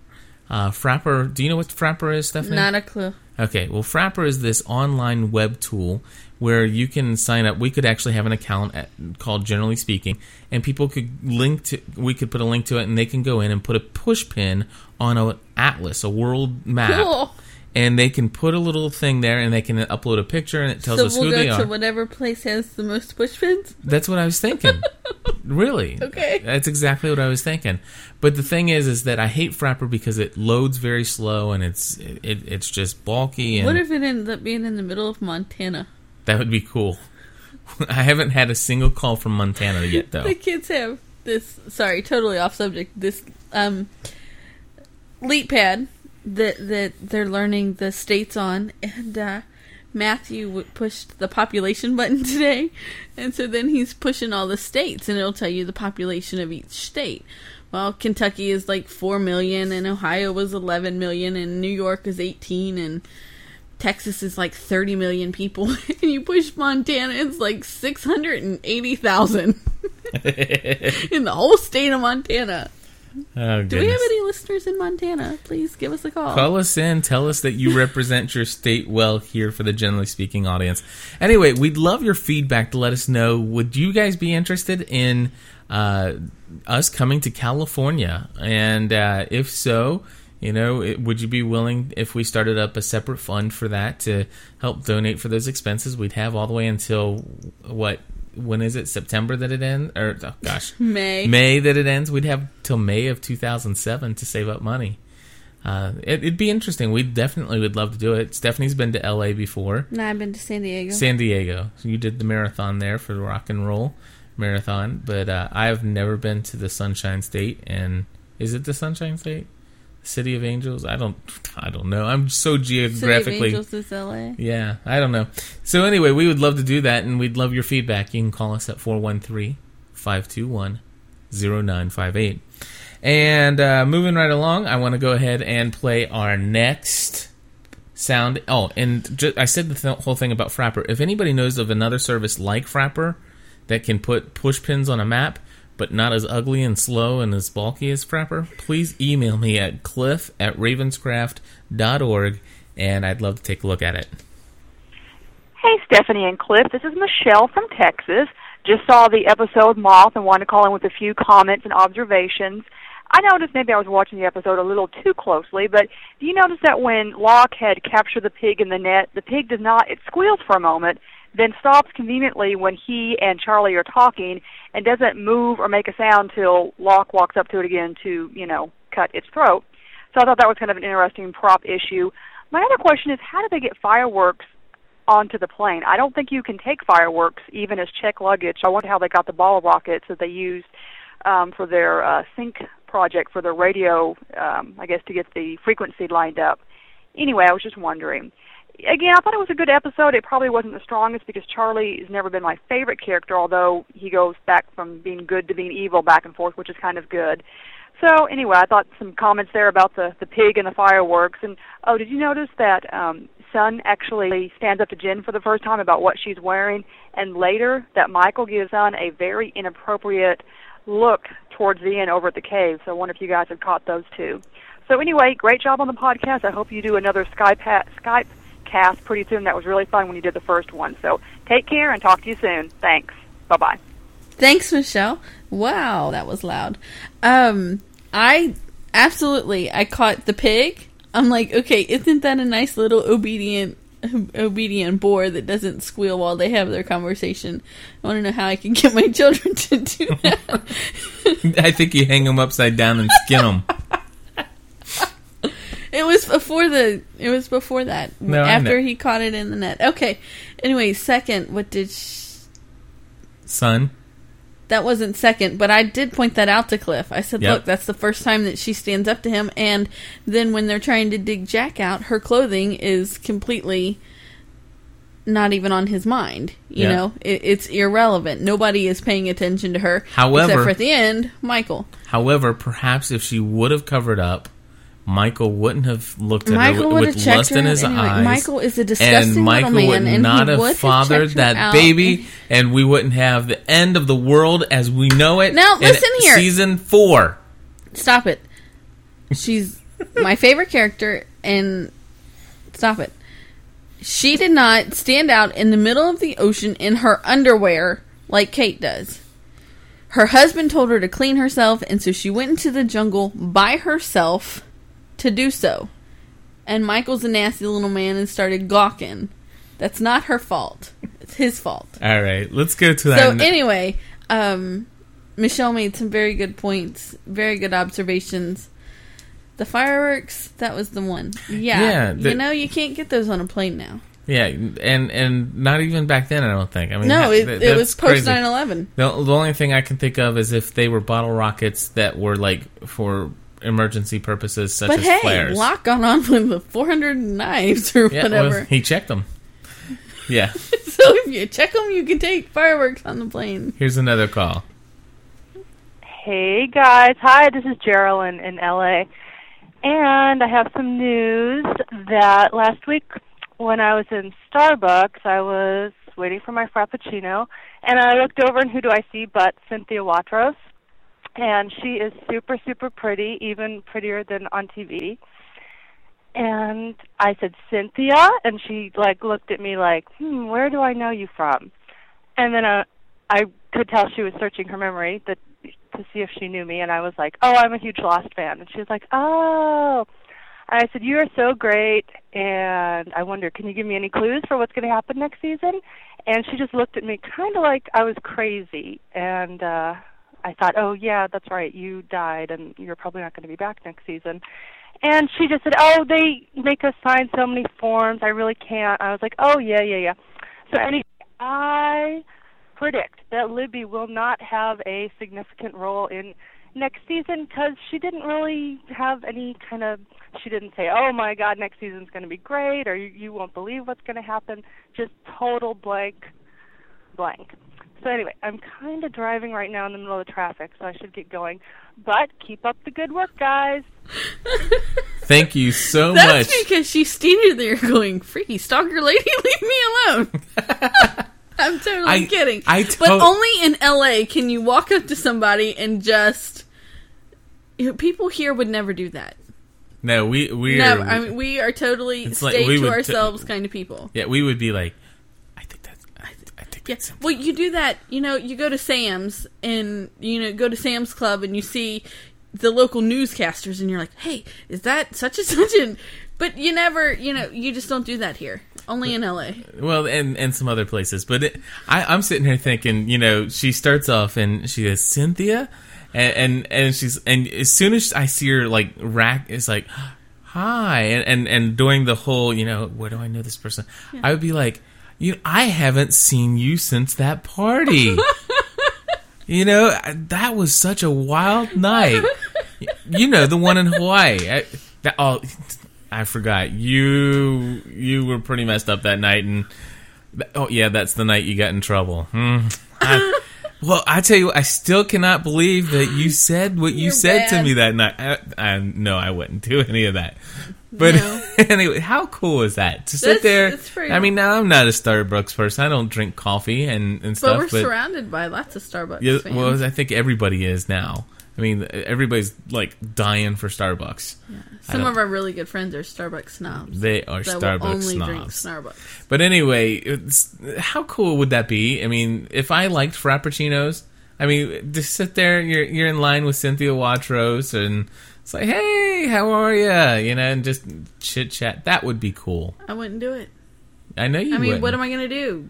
Uh, Frapper, do you know what Frapper is, Stephanie? Not a clue. Okay, well, Frapper is this online web tool where you can sign up. We could actually have an account at, called Generally Speaking, and people could link to. We could put a link to it, and they can go in and put a push pin on an atlas, a world map, Cool. And they can put a little thing there, and they can upload a picture, and it tells so us we'll who go they to are. whatever place has the most push pins. That's what I was thinking. really? Okay. That's exactly what I was thinking. But the thing is, is that I hate Frapper because it loads very slow and it's it, it's just bulky and What if it ends up being in the middle of Montana? that would be cool. I haven't had a single call from Montana yet, though. The kids have this. Sorry, totally off subject. This um, leap pad that that they're learning the states on, and uh, Matthew w- pushed the population button today, and so then he's pushing all the states, and it'll tell you the population of each state. Well, Kentucky is like four million, and Ohio was eleven million, and New York is eighteen, and Texas is like 30 million people, and you push Montana, it's like 680,000 in the whole state of Montana. Oh, Do we have any listeners in Montana? Please give us a call. Call us in. Tell us that you represent your state well here for the generally speaking audience. Anyway, we'd love your feedback to let us know. Would you guys be interested in uh, us coming to California? And uh, if so, you know, it, would you be willing if we started up a separate fund for that to help donate for those expenses? We'd have all the way until what? When is it? September that it ends? Or oh gosh, May. May that it ends. We'd have till May of 2007 to save up money. Uh, it, it'd be interesting. We definitely would love to do it. Stephanie's been to LA before. No, I've been to San Diego. San Diego. So you did the marathon there for the rock and roll marathon, but uh, I've never been to the Sunshine State. And is it the Sunshine State? City of Angels? I don't. I don't know. I'm so geographically. City of. Angels is LA. Yeah, I don't know. So anyway, we would love to do that, and we'd love your feedback. You can call us at 413-521-0958. And uh, moving right along, I want to go ahead and play our next sound. Oh, and I said the th- whole thing about Frapper. If anybody knows of another service like Frapper that can put push pins on a map, but not as ugly and slow and as bulky as Frapper, please email me at cliff at ravenscraft.org, and I'd love to take a look at it. Hey, Stephanie and Cliff. This is Michelle from Texas. Just saw the episode Moth and wanted to call in with a few comments and observations. I noticed maybe I was watching the episode a little too closely, but do you notice that when Locke had captured the pig in the net, the pig does not, it squeals for a moment, then stops conveniently when he and Charlie are talking and doesn't move or make a sound till Locke walks up to it again to, you know, cut its throat. So I thought that was kind of an interesting prop issue. My other question is how did they get fireworks onto the plane? I don't think you can take fireworks even as check luggage. I wonder how they got the ball rockets that they used um, for their uh, sync project for the radio, um, I guess, to get the frequency lined up. Anyway, I was just wondering. Again, I thought it was a good episode. It probably wasn't the strongest because Charlie has never been my favorite character, although he goes back from being good to being evil back and forth, which is kind of good. So anyway, I thought some comments there about the the pig and the fireworks. And oh, did you notice that um, Sun actually stands up to Jin for the first time about what she's wearing, and later that Michael gives Sun a very inappropriate look towards the end over at the cave. So I wonder if you guys have caught those two. So anyway, great job on the podcast. I hope you do another Skype Skype cast pretty soon. That was really fun when you did the first one. So take care and talk to you soon. Thanks. Bye bye. Thanks, Michelle. Wow, that was loud. Um, I absolutely I caught the pig. I'm like, okay, isn't that a nice little obedient obedient boar that doesn't squeal while they have their conversation? I want to know how I can get my children to do that. I think you hang them upside down and skin them. It was before the. It was before that. No, after he caught it in the net. Okay. Anyway, second. What did? Sh- Sun. that wasn't second, but I did point that out to Cliff. I said, Yep. "Look, that's the first time that she stands up to him." And then when they're trying to dig Jack out, her clothing is completely not even on his mind. You Yeah. know, it, it's irrelevant. Nobody is paying attention to her. However- except for at the end, Michael. However, perhaps if she would have covered up, Michael wouldn't have looked at Michael her with lust in his anyway. eyes. Michael is a disgusting and Michael little would and not have would have fathered that baby, and we wouldn't have the end of the world as we know it. Now, listen here. season four. Stop it. She's my favorite character, and stop it. She did not stand out in the middle of the ocean in her underwear like Kate does. Her husband told her to clean herself, and so she went into the jungle by herself to do so. And Michael's a nasty little man and started gawking. That's not her fault. It's his fault. All right, let's go to that. So anyway, um, Michelle made some very good points, very good observations. The fireworks, that was the one. Yeah, Yeah, the- you know you can't get those on a plane now. Yeah, and and not even back then. I don't think. I mean, No, it- that- it was post crazy. 9/11. The, the only thing I can think of is if they were bottle rockets that were like for emergency purposes, such but as hey, flares. Locke got on with the 400 knives or yeah, well, whatever. he checked them. Yeah. so if you check them, you can take fireworks on the plane. Here's another call. Hey guys, hi, this is Geraldine in LA. And I have some news that last week when I was in Starbucks, I was waiting for my Frappuccino, and I looked over and who do I see but Cynthia Watros. And she is super, super pretty, even prettier than on TV. And I said, Cynthia? And she like looked at me like, hmm, where do I know you from? And then uh, I could tell she was searching her memory that to see if she knew me, and I was like, "Oh, I'm a huge Lost fan." And she was like, "Oh." And I said, "You are so great, and I wonder, can you give me any clues for what's going to happen next season?" And she just looked at me, kind of like I was crazy, and uh I thought, "Oh yeah, that's right. You died, and you're probably not going to be back next season." And she just said, "Oh, they make us sign so many forms. I really can't." I was like, "Oh yeah, yeah, yeah." So anyway, I predict that Libby will not have a significant role in next season because she didn't really have any kind of. She didn't say, "Oh my God, next season's going to be great," or "You, you won't believe what's going to happen." Just total blank, blank. So anyway, I'm kind of driving right now in the middle of the traffic, so I should get going. But keep up the good work, guys. Thank you so That's much. because she's standing there going, "Freaky stalker lady, leave me alone." I'm totally I- kidding. I but only in LA can you walk up to somebody and just. People here would never do that. No, we we Never. are. I mean, we are totally It's like stay to would t- ourselves kind of people. yeah, we would be like, Yeah. Well, you do that. You know, you go to Sam's and you know go to Sam's Club and you see the local newscasters and you're like, "Hey, is that such and such?" And but you never, you know, you just don't do that here. Only in LA. well, and and some other places. But it, I, I'm sitting here thinking, you know, she starts off and she goes Cynthia, and and, and she's and as soon as I see her like rack, it's like. Hi, and, and and doing the whole, you know, where do I know this person? I would be like, you, I haven't seen you since that party. you know, that was such a wild night. you know, the one in Hawaii. I, that, oh, I forgot you. You were pretty messed up that night, and oh yeah, that's the night you got in trouble. Hmm. I- well, I tell you, I still cannot believe that you said what you said to me that night. I, I no, I wouldn't do any of that. But No. anyway, how cool is that to sit That's- there? that's pretty I mean, now I'm not a Starbucks person. I don't drink coffee and, and But stuff. we're surrounded by lots of Starbucks Yeah, fans. well, I think everybody is now. I mean, everybody's like dying for Starbucks. I Some of our really good friends are Starbucks snobs. They are Starbucks only drink snobs. Starbucks. But anyway, how cool would that be? I mean, if I liked frappuccinos, I mean, just sit there, you're you're in line with Cynthia Watros, and it's like, hey, how are you? You know, and just chit chat. That would be cool. I wouldn't do it. I know you. I mean, wouldn't. what am I going to do?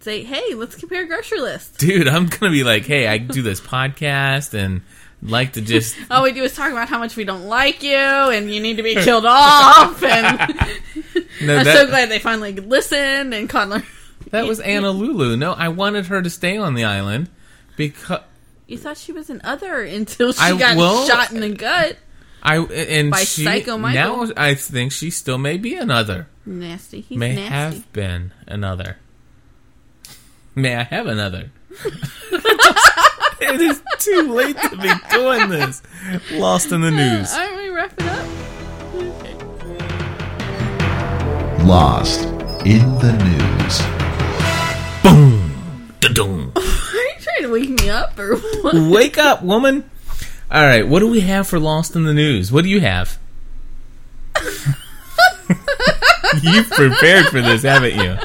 Say, hey, let's compare grocery lists. dude? I'm gonna be like, hey, I do this podcast and like to just All we do is talk about how much we don't like you and you need to be killed off. And No, I'm that- so glad they finally listened and Conler. that was Anna Lulu. No, I wanted her to stay on the island because You thought she was an other until she I- got well, shot in the gut. I and By she Psycho Michael. now I think she still may be another. Nasty. He's may nasty. have been another. May I have another? it is too late to be doing this. Lost in the news. Aren't we wrap it up. Lost in the news. Boom. Da-dum. Are you trying to wake me up or what? Wake up, woman. All right, what do we have for Lost in the News? What do you have? You've prepared for this, haven't you?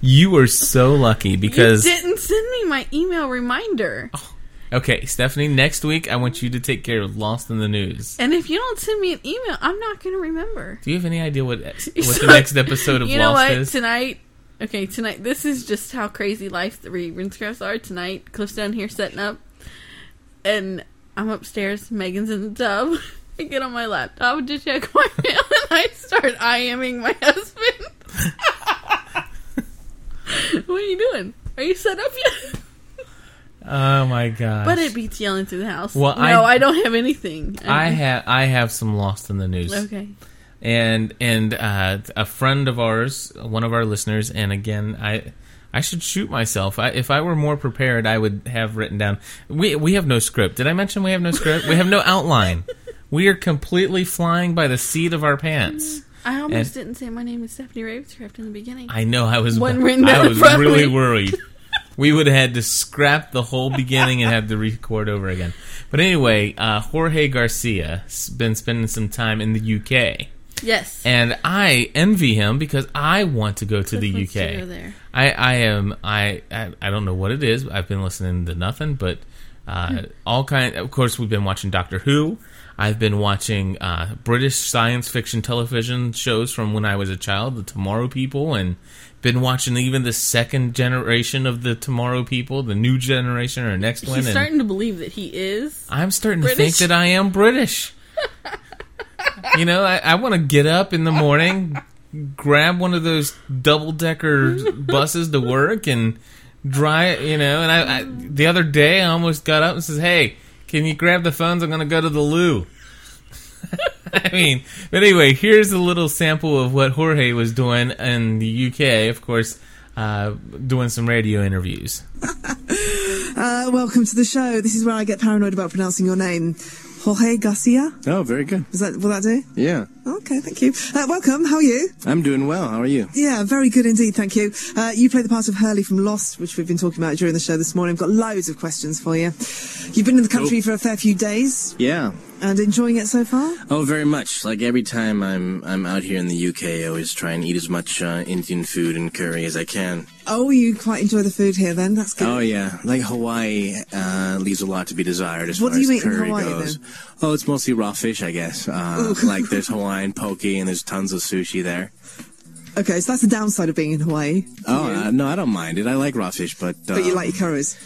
You were so lucky because you didn't send me my email reminder. Oh, okay, Stephanie, next week I want you to take care of Lost in the News. And if you don't send me an email, I'm not going to remember. Do you have any idea what what So- the next episode of you know Lost what? is? Tonight, okay, tonight. This is just how crazy life the rinse are. Tonight, Cliff's down here setting up, and I'm upstairs. Megan's in the tub. I get on my laptop to check my mail, and I start IMing my husband. what are you doing? Are you set up yet? Oh my god! But it beats yelling through the house. Well, no, I- I, don't have anything. I have I have some Lost in the News. Okay. and and uh, a friend of ours, one of our listeners, and again, I I should shoot myself. I, if I were more prepared, I would have written down. We we have no script. Did I mention we have no script? we have no outline. We are completely flying by the seat of our pants. I almost And- didn't say my name is Stephanie Ravenscraft in the beginning. I know. I was. One written I down in was really worried. We would have had to scrap the whole beginning and have to record over again. But anyway, uh, Jorge Garcia has been spending some time in the UK. Yes. And I envy him because I want to go to Cliff the UK. to go there. I, I am I, I I don't know what it is. I've been listening to nothing but uh, all kind. Of course, we've been watching Doctor Who. I've been watching uh, British science fiction television shows from when I was a child, the Tomorrow People, and been watching even the second generation of the Tomorrow People, the new generation or next one. He's starting to believe that he is. I'm starting to think that I am British. you know, I, I want to get up in the morning, grab one of those double decker buses to work, and drive. You know, and I, I the other day I almost got up and says, "Hey, can you grab the phones? I'm going to go to the loo." I mean, but anyway, here's a little sample of what Jorge was doing in the UK. Of course, uh, doing some radio interviews. Uh, welcome to the show. This is where I get paranoid about pronouncing your name. Jorge Garcia? Oh, very good. Is that, will that do? Yeah, Okay, thank you. Uh, welcome, how are you? I'm doing well. How are you? Yeah, very good indeed, thank you. Uh, you play the part of Hurley from Lost, which we've been talking about during the show this morning. I've got loads of questions for you. You've been in the country for a fair few days Yeah. And enjoying it so far? Oh, very much. Like every time I'm I'm out here in the UK, I always try and eat as much uh, Indian food and curry as I can. Oh, you quite enjoy the food here then, that's good. Oh yeah, like Hawaii uh, leaves a lot to be desired as What far do you as eat in curry Hawaii, goes. Oh, it's mostly raw fish, I guess. Uh, like there's Hawaiian poke and there's tons of sushi there. Okay, so that's the downside of being in Hawaii. Oh uh, no, I don't mind it. I like raw fish, but But you like your curries.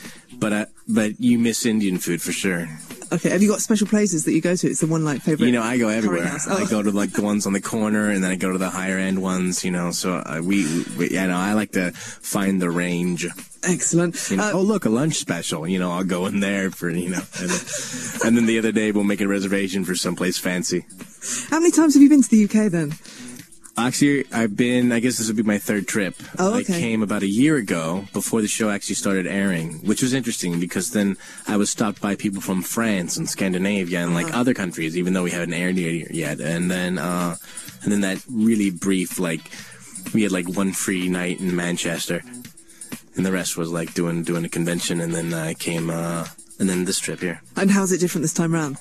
But uh, but you miss Indian food for sure. Okay, have you got special places that you go to? It's the one like favorite. You know, I go everywhere. house? I Oh. go to like the ones on the corner, and then I go to the higher end ones. You know, so uh, we, we, yeah, no, I like to find the range. Excellent. You know, Uh, oh, look, a lunch special. You know, I'll go in there for you know, and then, and then the other day we'll make a reservation for someplace fancy. How many times have you been to the UK then? Actually, I've been. I guess this would be my third trip. Oh, I came about a year ago before the show actually started airing, which was interesting because then I was stopped by people from France and Scandinavia and like Uh-huh. other countries, even though we haven't aired it yet. And then, uh, and then that really brief, like, we had like one free night in Manchester, and the rest was like doing doing a convention. And then I came, uh, and then this trip here. And how's it different this time around?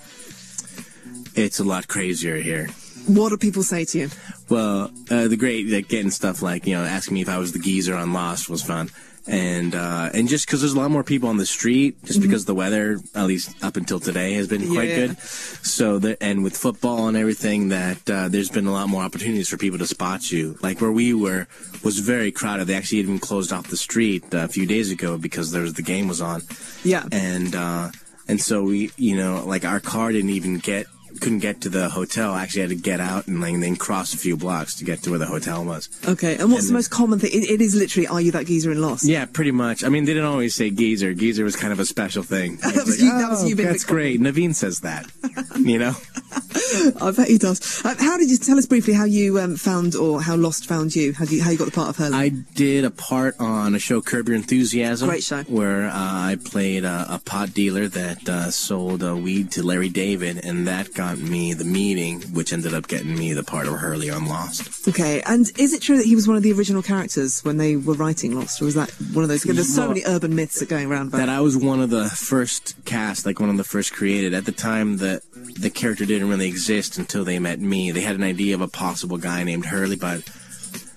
It's a lot crazier here. What do people say to you? Well, uh, the great like getting stuff like you know asking me if I was the geezer on Lost was fun, and uh, and just because there's a lot more people on the street, just Mhm. because the weather, at least up until today, has been quite Yeah. good. So the, and with football and everything, that uh, there's been a lot more opportunities for people to spot you. Like where we were was very crowded. They actually even closed off the street uh, a few days ago because there was the game was on Yeah. and uh, and so we, you know, like our car didn't even get couldn't get to the hotel. I actually had to get out and like, then cross a few blocks to get to where the hotel was. Okay, and what's And the most common thing? It, it is literally, are you that geezer in Lost? Yeah, pretty much. I mean, they didn't always say geezer. Geezer was kind of a special thing. That was you- that was "Oh, you That's great. Naveen says that. you know. I bet he does. Uh, how did you tell us briefly how you um, found or how Lost found you? How, you, how you got the part of her? I did a part on a show, Curb Your Enthusiasm. Great show. Where uh, I played a, a pot dealer that uh, sold uh, weed to Larry David, and that got me the meeting, which ended up getting me the part of Hurley on Lost. Okay, and is it true that he was one of the original characters when they were writing Lost, or was that one of those? There's so many urban myths that going around about. That I was one of the first cast, like one of the first created. At the time, the the character didn't really exist until they met me. They had an idea of a possible guy named Hurley, but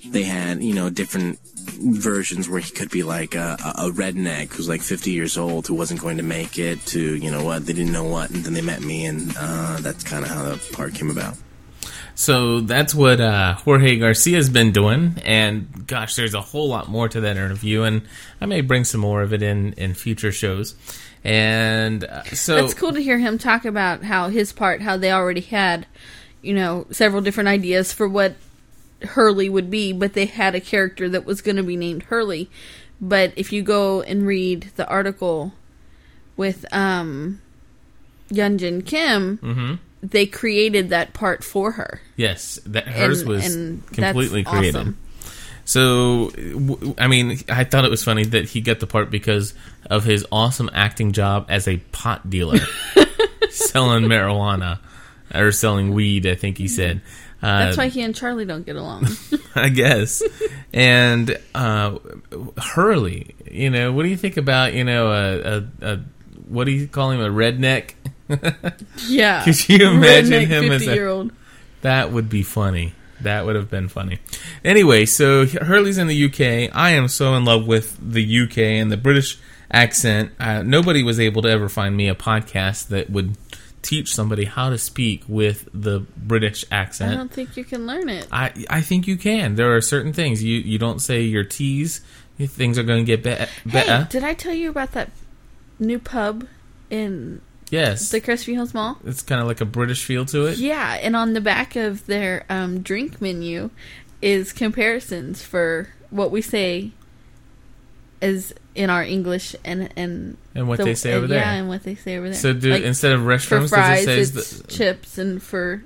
they had you know different versions where he could be like a, a a redneck who's like 50 years old who wasn't going to make it to you know what they didn't know what and then they met me and uh, that's kind of how the part came about So that's what uh, Jorge Garcia's been doing, and gosh, there's a whole lot more to that interview, and I may bring some more of it in in future shows. And uh, so it's cool to hear him talk about how his part, how they already had, you know, several different ideas for what Hurley would be, but they had a character that was going to be named Hurley. But if you go and read the article with um, Yunjin Kim, Mhm. they created that part for her. Yes, that hers And- was and completely created. awesome. So, I mean, I thought it was funny that he got the part because of his awesome acting job as a pot dealer, selling marijuana or selling weed. I think he said. Uh, That's why he and Charlie don't get along. I guess. And uh, Hurley, you know, what do you think about you know a, a, a what do you call him a redneck? Yeah. Could you imagine Redneck him as a 50-year-old. That would be funny. That would have been funny. Anyway, so Hurley's in the UK. I am so in love with the UK and the British accent. Uh, nobody was able to ever find me a podcast that would teach somebody how to speak with the British accent. I don't think you can learn it. I I think you can. There are certain things you you don't say your T's. Things are going to get be- better. Hey, did I tell you about that new pub in yes, the Crestview Hills Mall? it's kind of like a British feel to it. Yeah, and on the back of their um, drink menu is comparisons for what we say is in our English and and And what they say over there. Yeah, and what they say over there. So do- instead of restrooms, for it fries, say it's the- chips, and for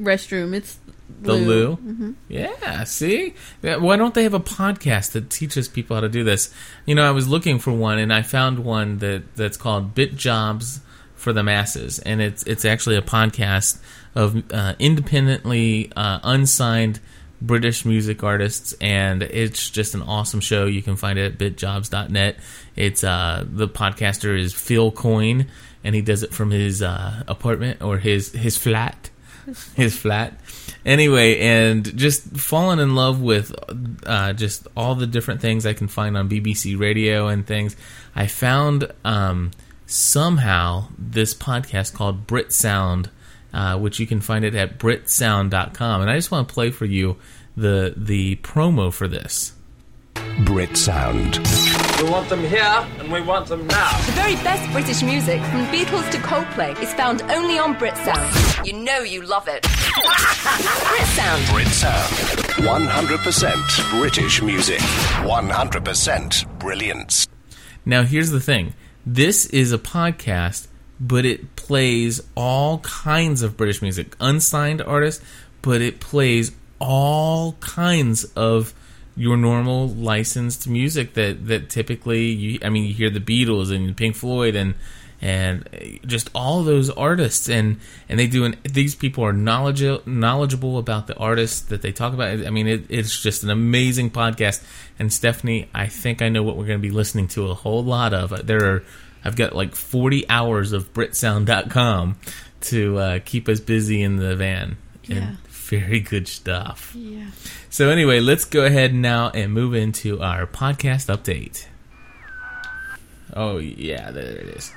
restroom, it's The loo. Mhm. Yeah, see? Why don't they have a podcast that teaches people how to do this? You know, I was looking for one and I found one that that's called Bit Jobs for the Masses and it's it's actually a podcast of uh, independently uh, unsigned British music artists and it's just an awesome show. You can find it at bitjobs.net. It's uh the podcaster is Phil Coyne and he does it from his uh, apartment or his his flat his flat. Anyway, and just falling in love with uh, just all the different things I can find on BBC Radio and things. I found um, somehow this podcast called Brit Sound, uh, which you can find it at britsound.com. And I just want to play for you the the promo for this. Brit Sound. We want them here, and we want them now. The very best British music, from Beatles to Coldplay, is found only on BritSound. You know you love it. BritSound. Brit Sound. 100% British music. 100% brilliance. Now, here's the thing this is a podcast, but it plays all kinds of British music, unsigned artists, but it plays all kinds of your normal licensed music that, that typically you I mean you hear the Beatles and Pink Floyd and and just all those artists. And and they do an, these people are knowledgeable knowledgeable about the artists that they talk about. I mean it, it's just an amazing podcast. And stephanie i think i know what we're going to be listening to a whole lot of. There are i've got like 40 hours of britsound.com to uh, keep us busy in the van Yeah. and very good stuff Yeah. so anyway let's go ahead now and move into our podcast update oh yeah there it is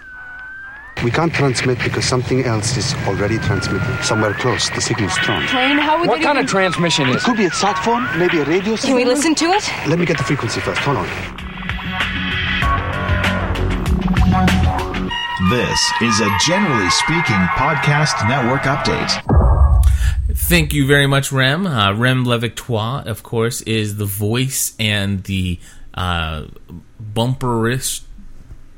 We can't transmit because something else is already transmitting. Somewhere close, the signal's strong. Crane, how would What they kind even- of transmission is It could be a sat phone, maybe a radio Can we listen to it? Let me get the frequency first. Hold on. This is a Generally Speaking Podcast Network update. Thank you very much, Rem. Uh, Rem Le Victoire, of course, is the voice and the uh, bumperish.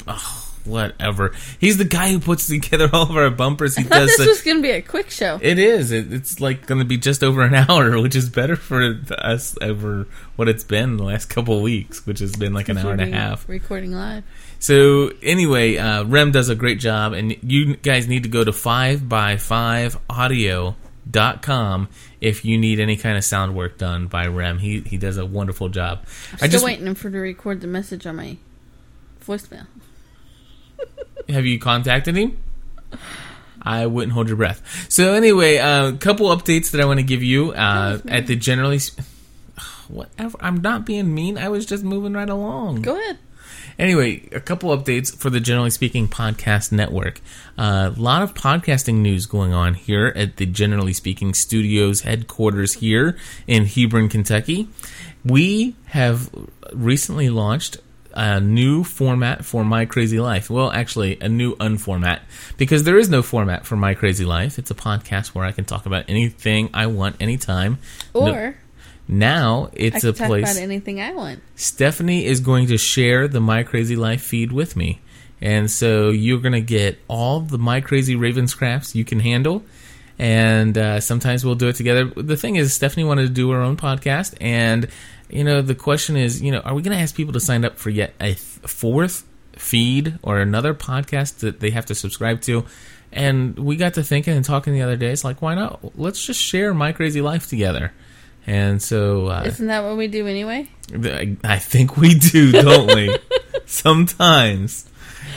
Oh, whatever. He's the guy who puts together all of our bumpers. He I thought does. this such- was going to be a quick show. it is. It, it's like going to be just over an hour, which is better for us over what it's been the last couple of weeks, which has been like an hour and a half. Recording live. So anyway, uh, Rem does a great job, and you guys need to go to 5by5audio.com if you need any kind of sound work done by Rem. He he does a wonderful job. I'm still waiting for to record the message on my voicemail. Have you contacted him? I wouldn't hold your breath. So anyway, a couple updates that I want to give you uh, at the generally. Whatever. I'm not being mean. I was just moving right along. Go ahead. Anyway, a couple updates for the Generally Speaking Podcast Network. Uh, a lot of podcasting news going on here at the Generally Speaking Studios headquarters here in Hebron, Kentucky. We have recently launched a new format for My Crazy Life. Well, actually, a new unformat because there is no format for My Crazy Life. It's a podcast where I can talk about anything I want anytime. No- Or now it's a talk place. about anything I want. Stephanie is going to share the My Crazy Life feed with me. And so you're going to get all the My Crazy Ravenscrafts you can handle. And uh, sometimes we'll do it together. The thing is, Stephanie wanted to do her own podcast. And, you know, the question is, you know, are we going to ask people to sign up for yet a th- fourth feed or another podcast that they have to subscribe to? And we got to thinking and talking the other day. It's like, why not? Let's just share My Crazy Life together. And so uh, Isn't that what we do anyway? I, I think we do, don't we? Sometimes.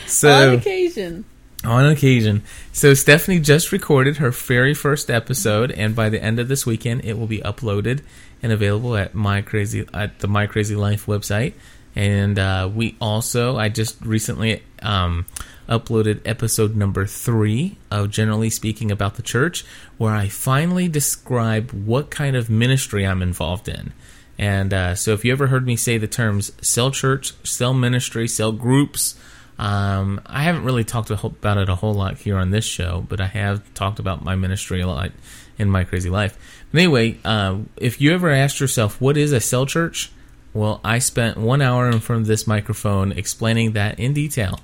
So on occasion. on occasion. So Stephanie just recorded her very first episode, and by the end of this weekend, it will be uploaded and available at my crazy at the My Crazy Life website. And uh, we also, I just recently um, uploaded episode number three of Generally Speaking About the Church, where I finally describe what kind of ministry I'm involved in. And uh, so, if you ever heard me say the terms cell church, cell ministry, cell groups, um, I haven't really talked about it a whole lot here on this show, but I have talked about my ministry a lot in my crazy life. But anyway, uh, if you ever asked yourself, what is a cell church? Well, I spent one hour in front of this microphone explaining that in detail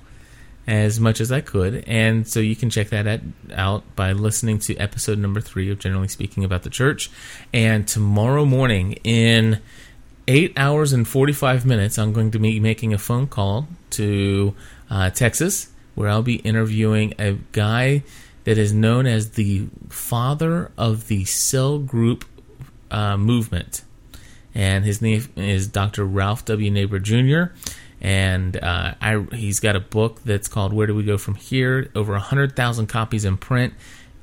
as much as I could. And so you can check that at, out by listening to episode number three of Generally Speaking About the Church. And tomorrow morning, in eight hours and 45 minutes, I'm going to be making a phone call to uh, Texas where I'll be interviewing a guy that is known as the father of the cell group uh, movement. And his name is Dr. Ralph W. Neighbour Jr. And uh, I, he's got a book that's called Where Do We Go From Here? Over 100,000 copies in print.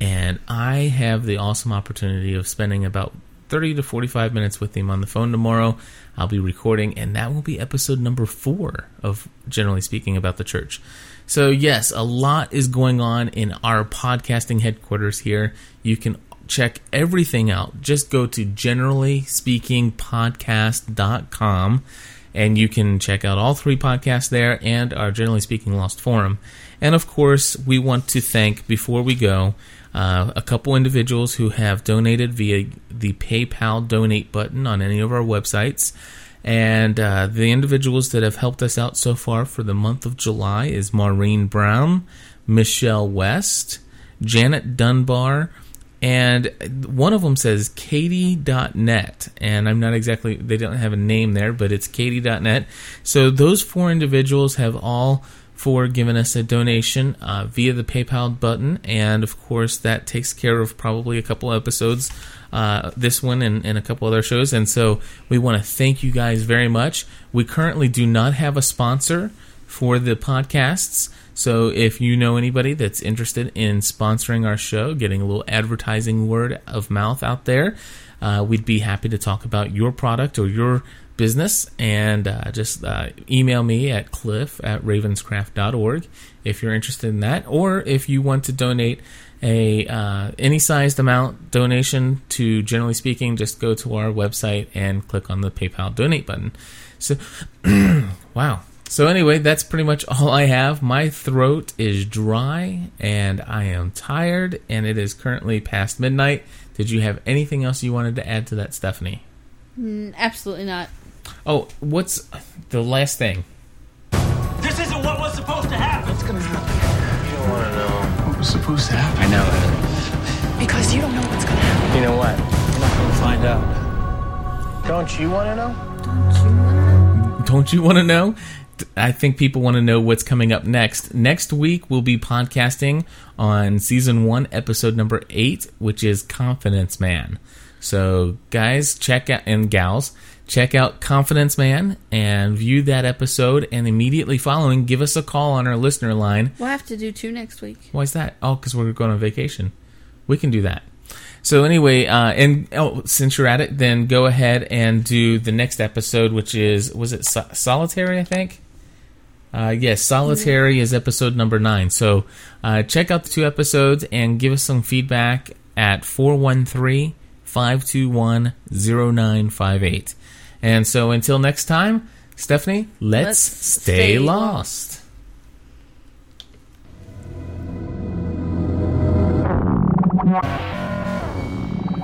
And I have the awesome opportunity of spending about 30 to 45 minutes with him on the phone tomorrow. I'll be recording, and that will be episode number four of Generally Speaking About the Church. So, yes, a lot is going on in our podcasting headquarters here. You can check everything out. Just go to generallyspeakingpodcast.com And you can check out all three podcasts there and our Generally Speaking Lost forum. And of course, we want to thank, before we go, uh, a couple individuals who have donated via the PayPal donate button on any of our websites. And uh, the individuals that have helped us out so far for the month of July is Maureen Brown, Michelle West, Janet Dunbar, and one of them says katie.net and i'm not exactly they don't have a name there but it's katie.net so those four individuals have all four given us a donation uh, via the paypal button. And of course that takes care of probably a couple episodes uh, this one and, and a couple other shows. And so we want to thank you guys very much. We currently do not have a sponsor for the podcasts so if you know anybody that's interested in sponsoring our show, getting a little advertising word of mouth out there, uh, we'd be happy to talk about your product or your business. And uh, just uh, email me at cliff at ravenscraft.org if you're interested in that, or if you want to donate a uh, any sized amount donation to generally speaking just go to our website and click on the paypal donate button. So wow so anyway, that's pretty much all I have. My throat is dry and I am tired and it is currently past midnight. Did you have anything else you wanted to add to that, Stephanie? Mm, absolutely not. Oh, what's the last thing? This isn't what was supposed to happen. What's gonna happen? You don't want to know. What was supposed to happen? I know. Because you don't know what's gonna happen. You know what? We're not going to find out. Don't you want to know? Don't you want to know? Don't you want to know? I think people want to know what's coming up next. Next week, we'll be podcasting on season one, episode number eight, which is Confidence Man. So, guys, check out, and gals, check out Confidence Man and view that episode. And immediately following, give us a call on our listener line. We'll have to do two next week. Why is that? Oh, because we're going on vacation. We can do that. So anyway, uh, and oh, since you're at it, then go ahead and do the next episode, which is was it so- solitary? I think. Uh, yes, solitary is episode number nine. So uh, check out the two episodes and give us some feedback at 413 521 0958. And so until next time, Stephanie, let's, Let's stay, stay lost.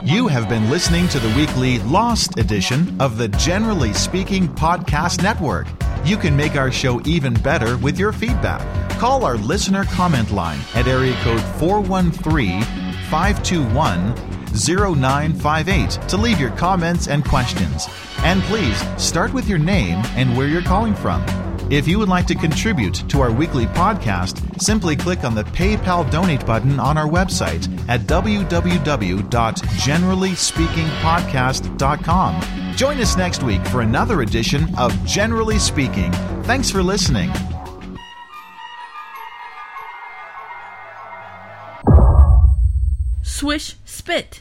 You have been listening to the weekly Lost edition of the Generally Speaking Podcast Network. You can make our show even better with your feedback. Call our listener comment line at area code 413 521 0958 to leave your comments and questions. And please start with your name and where you're calling from. If you would like to contribute to our weekly podcast, simply click on the PayPal donate button on our website at www.generallyspeakingpodcast.com. Join us next week for another edition of Generally Speaking. Thanks for listening. Swish spit.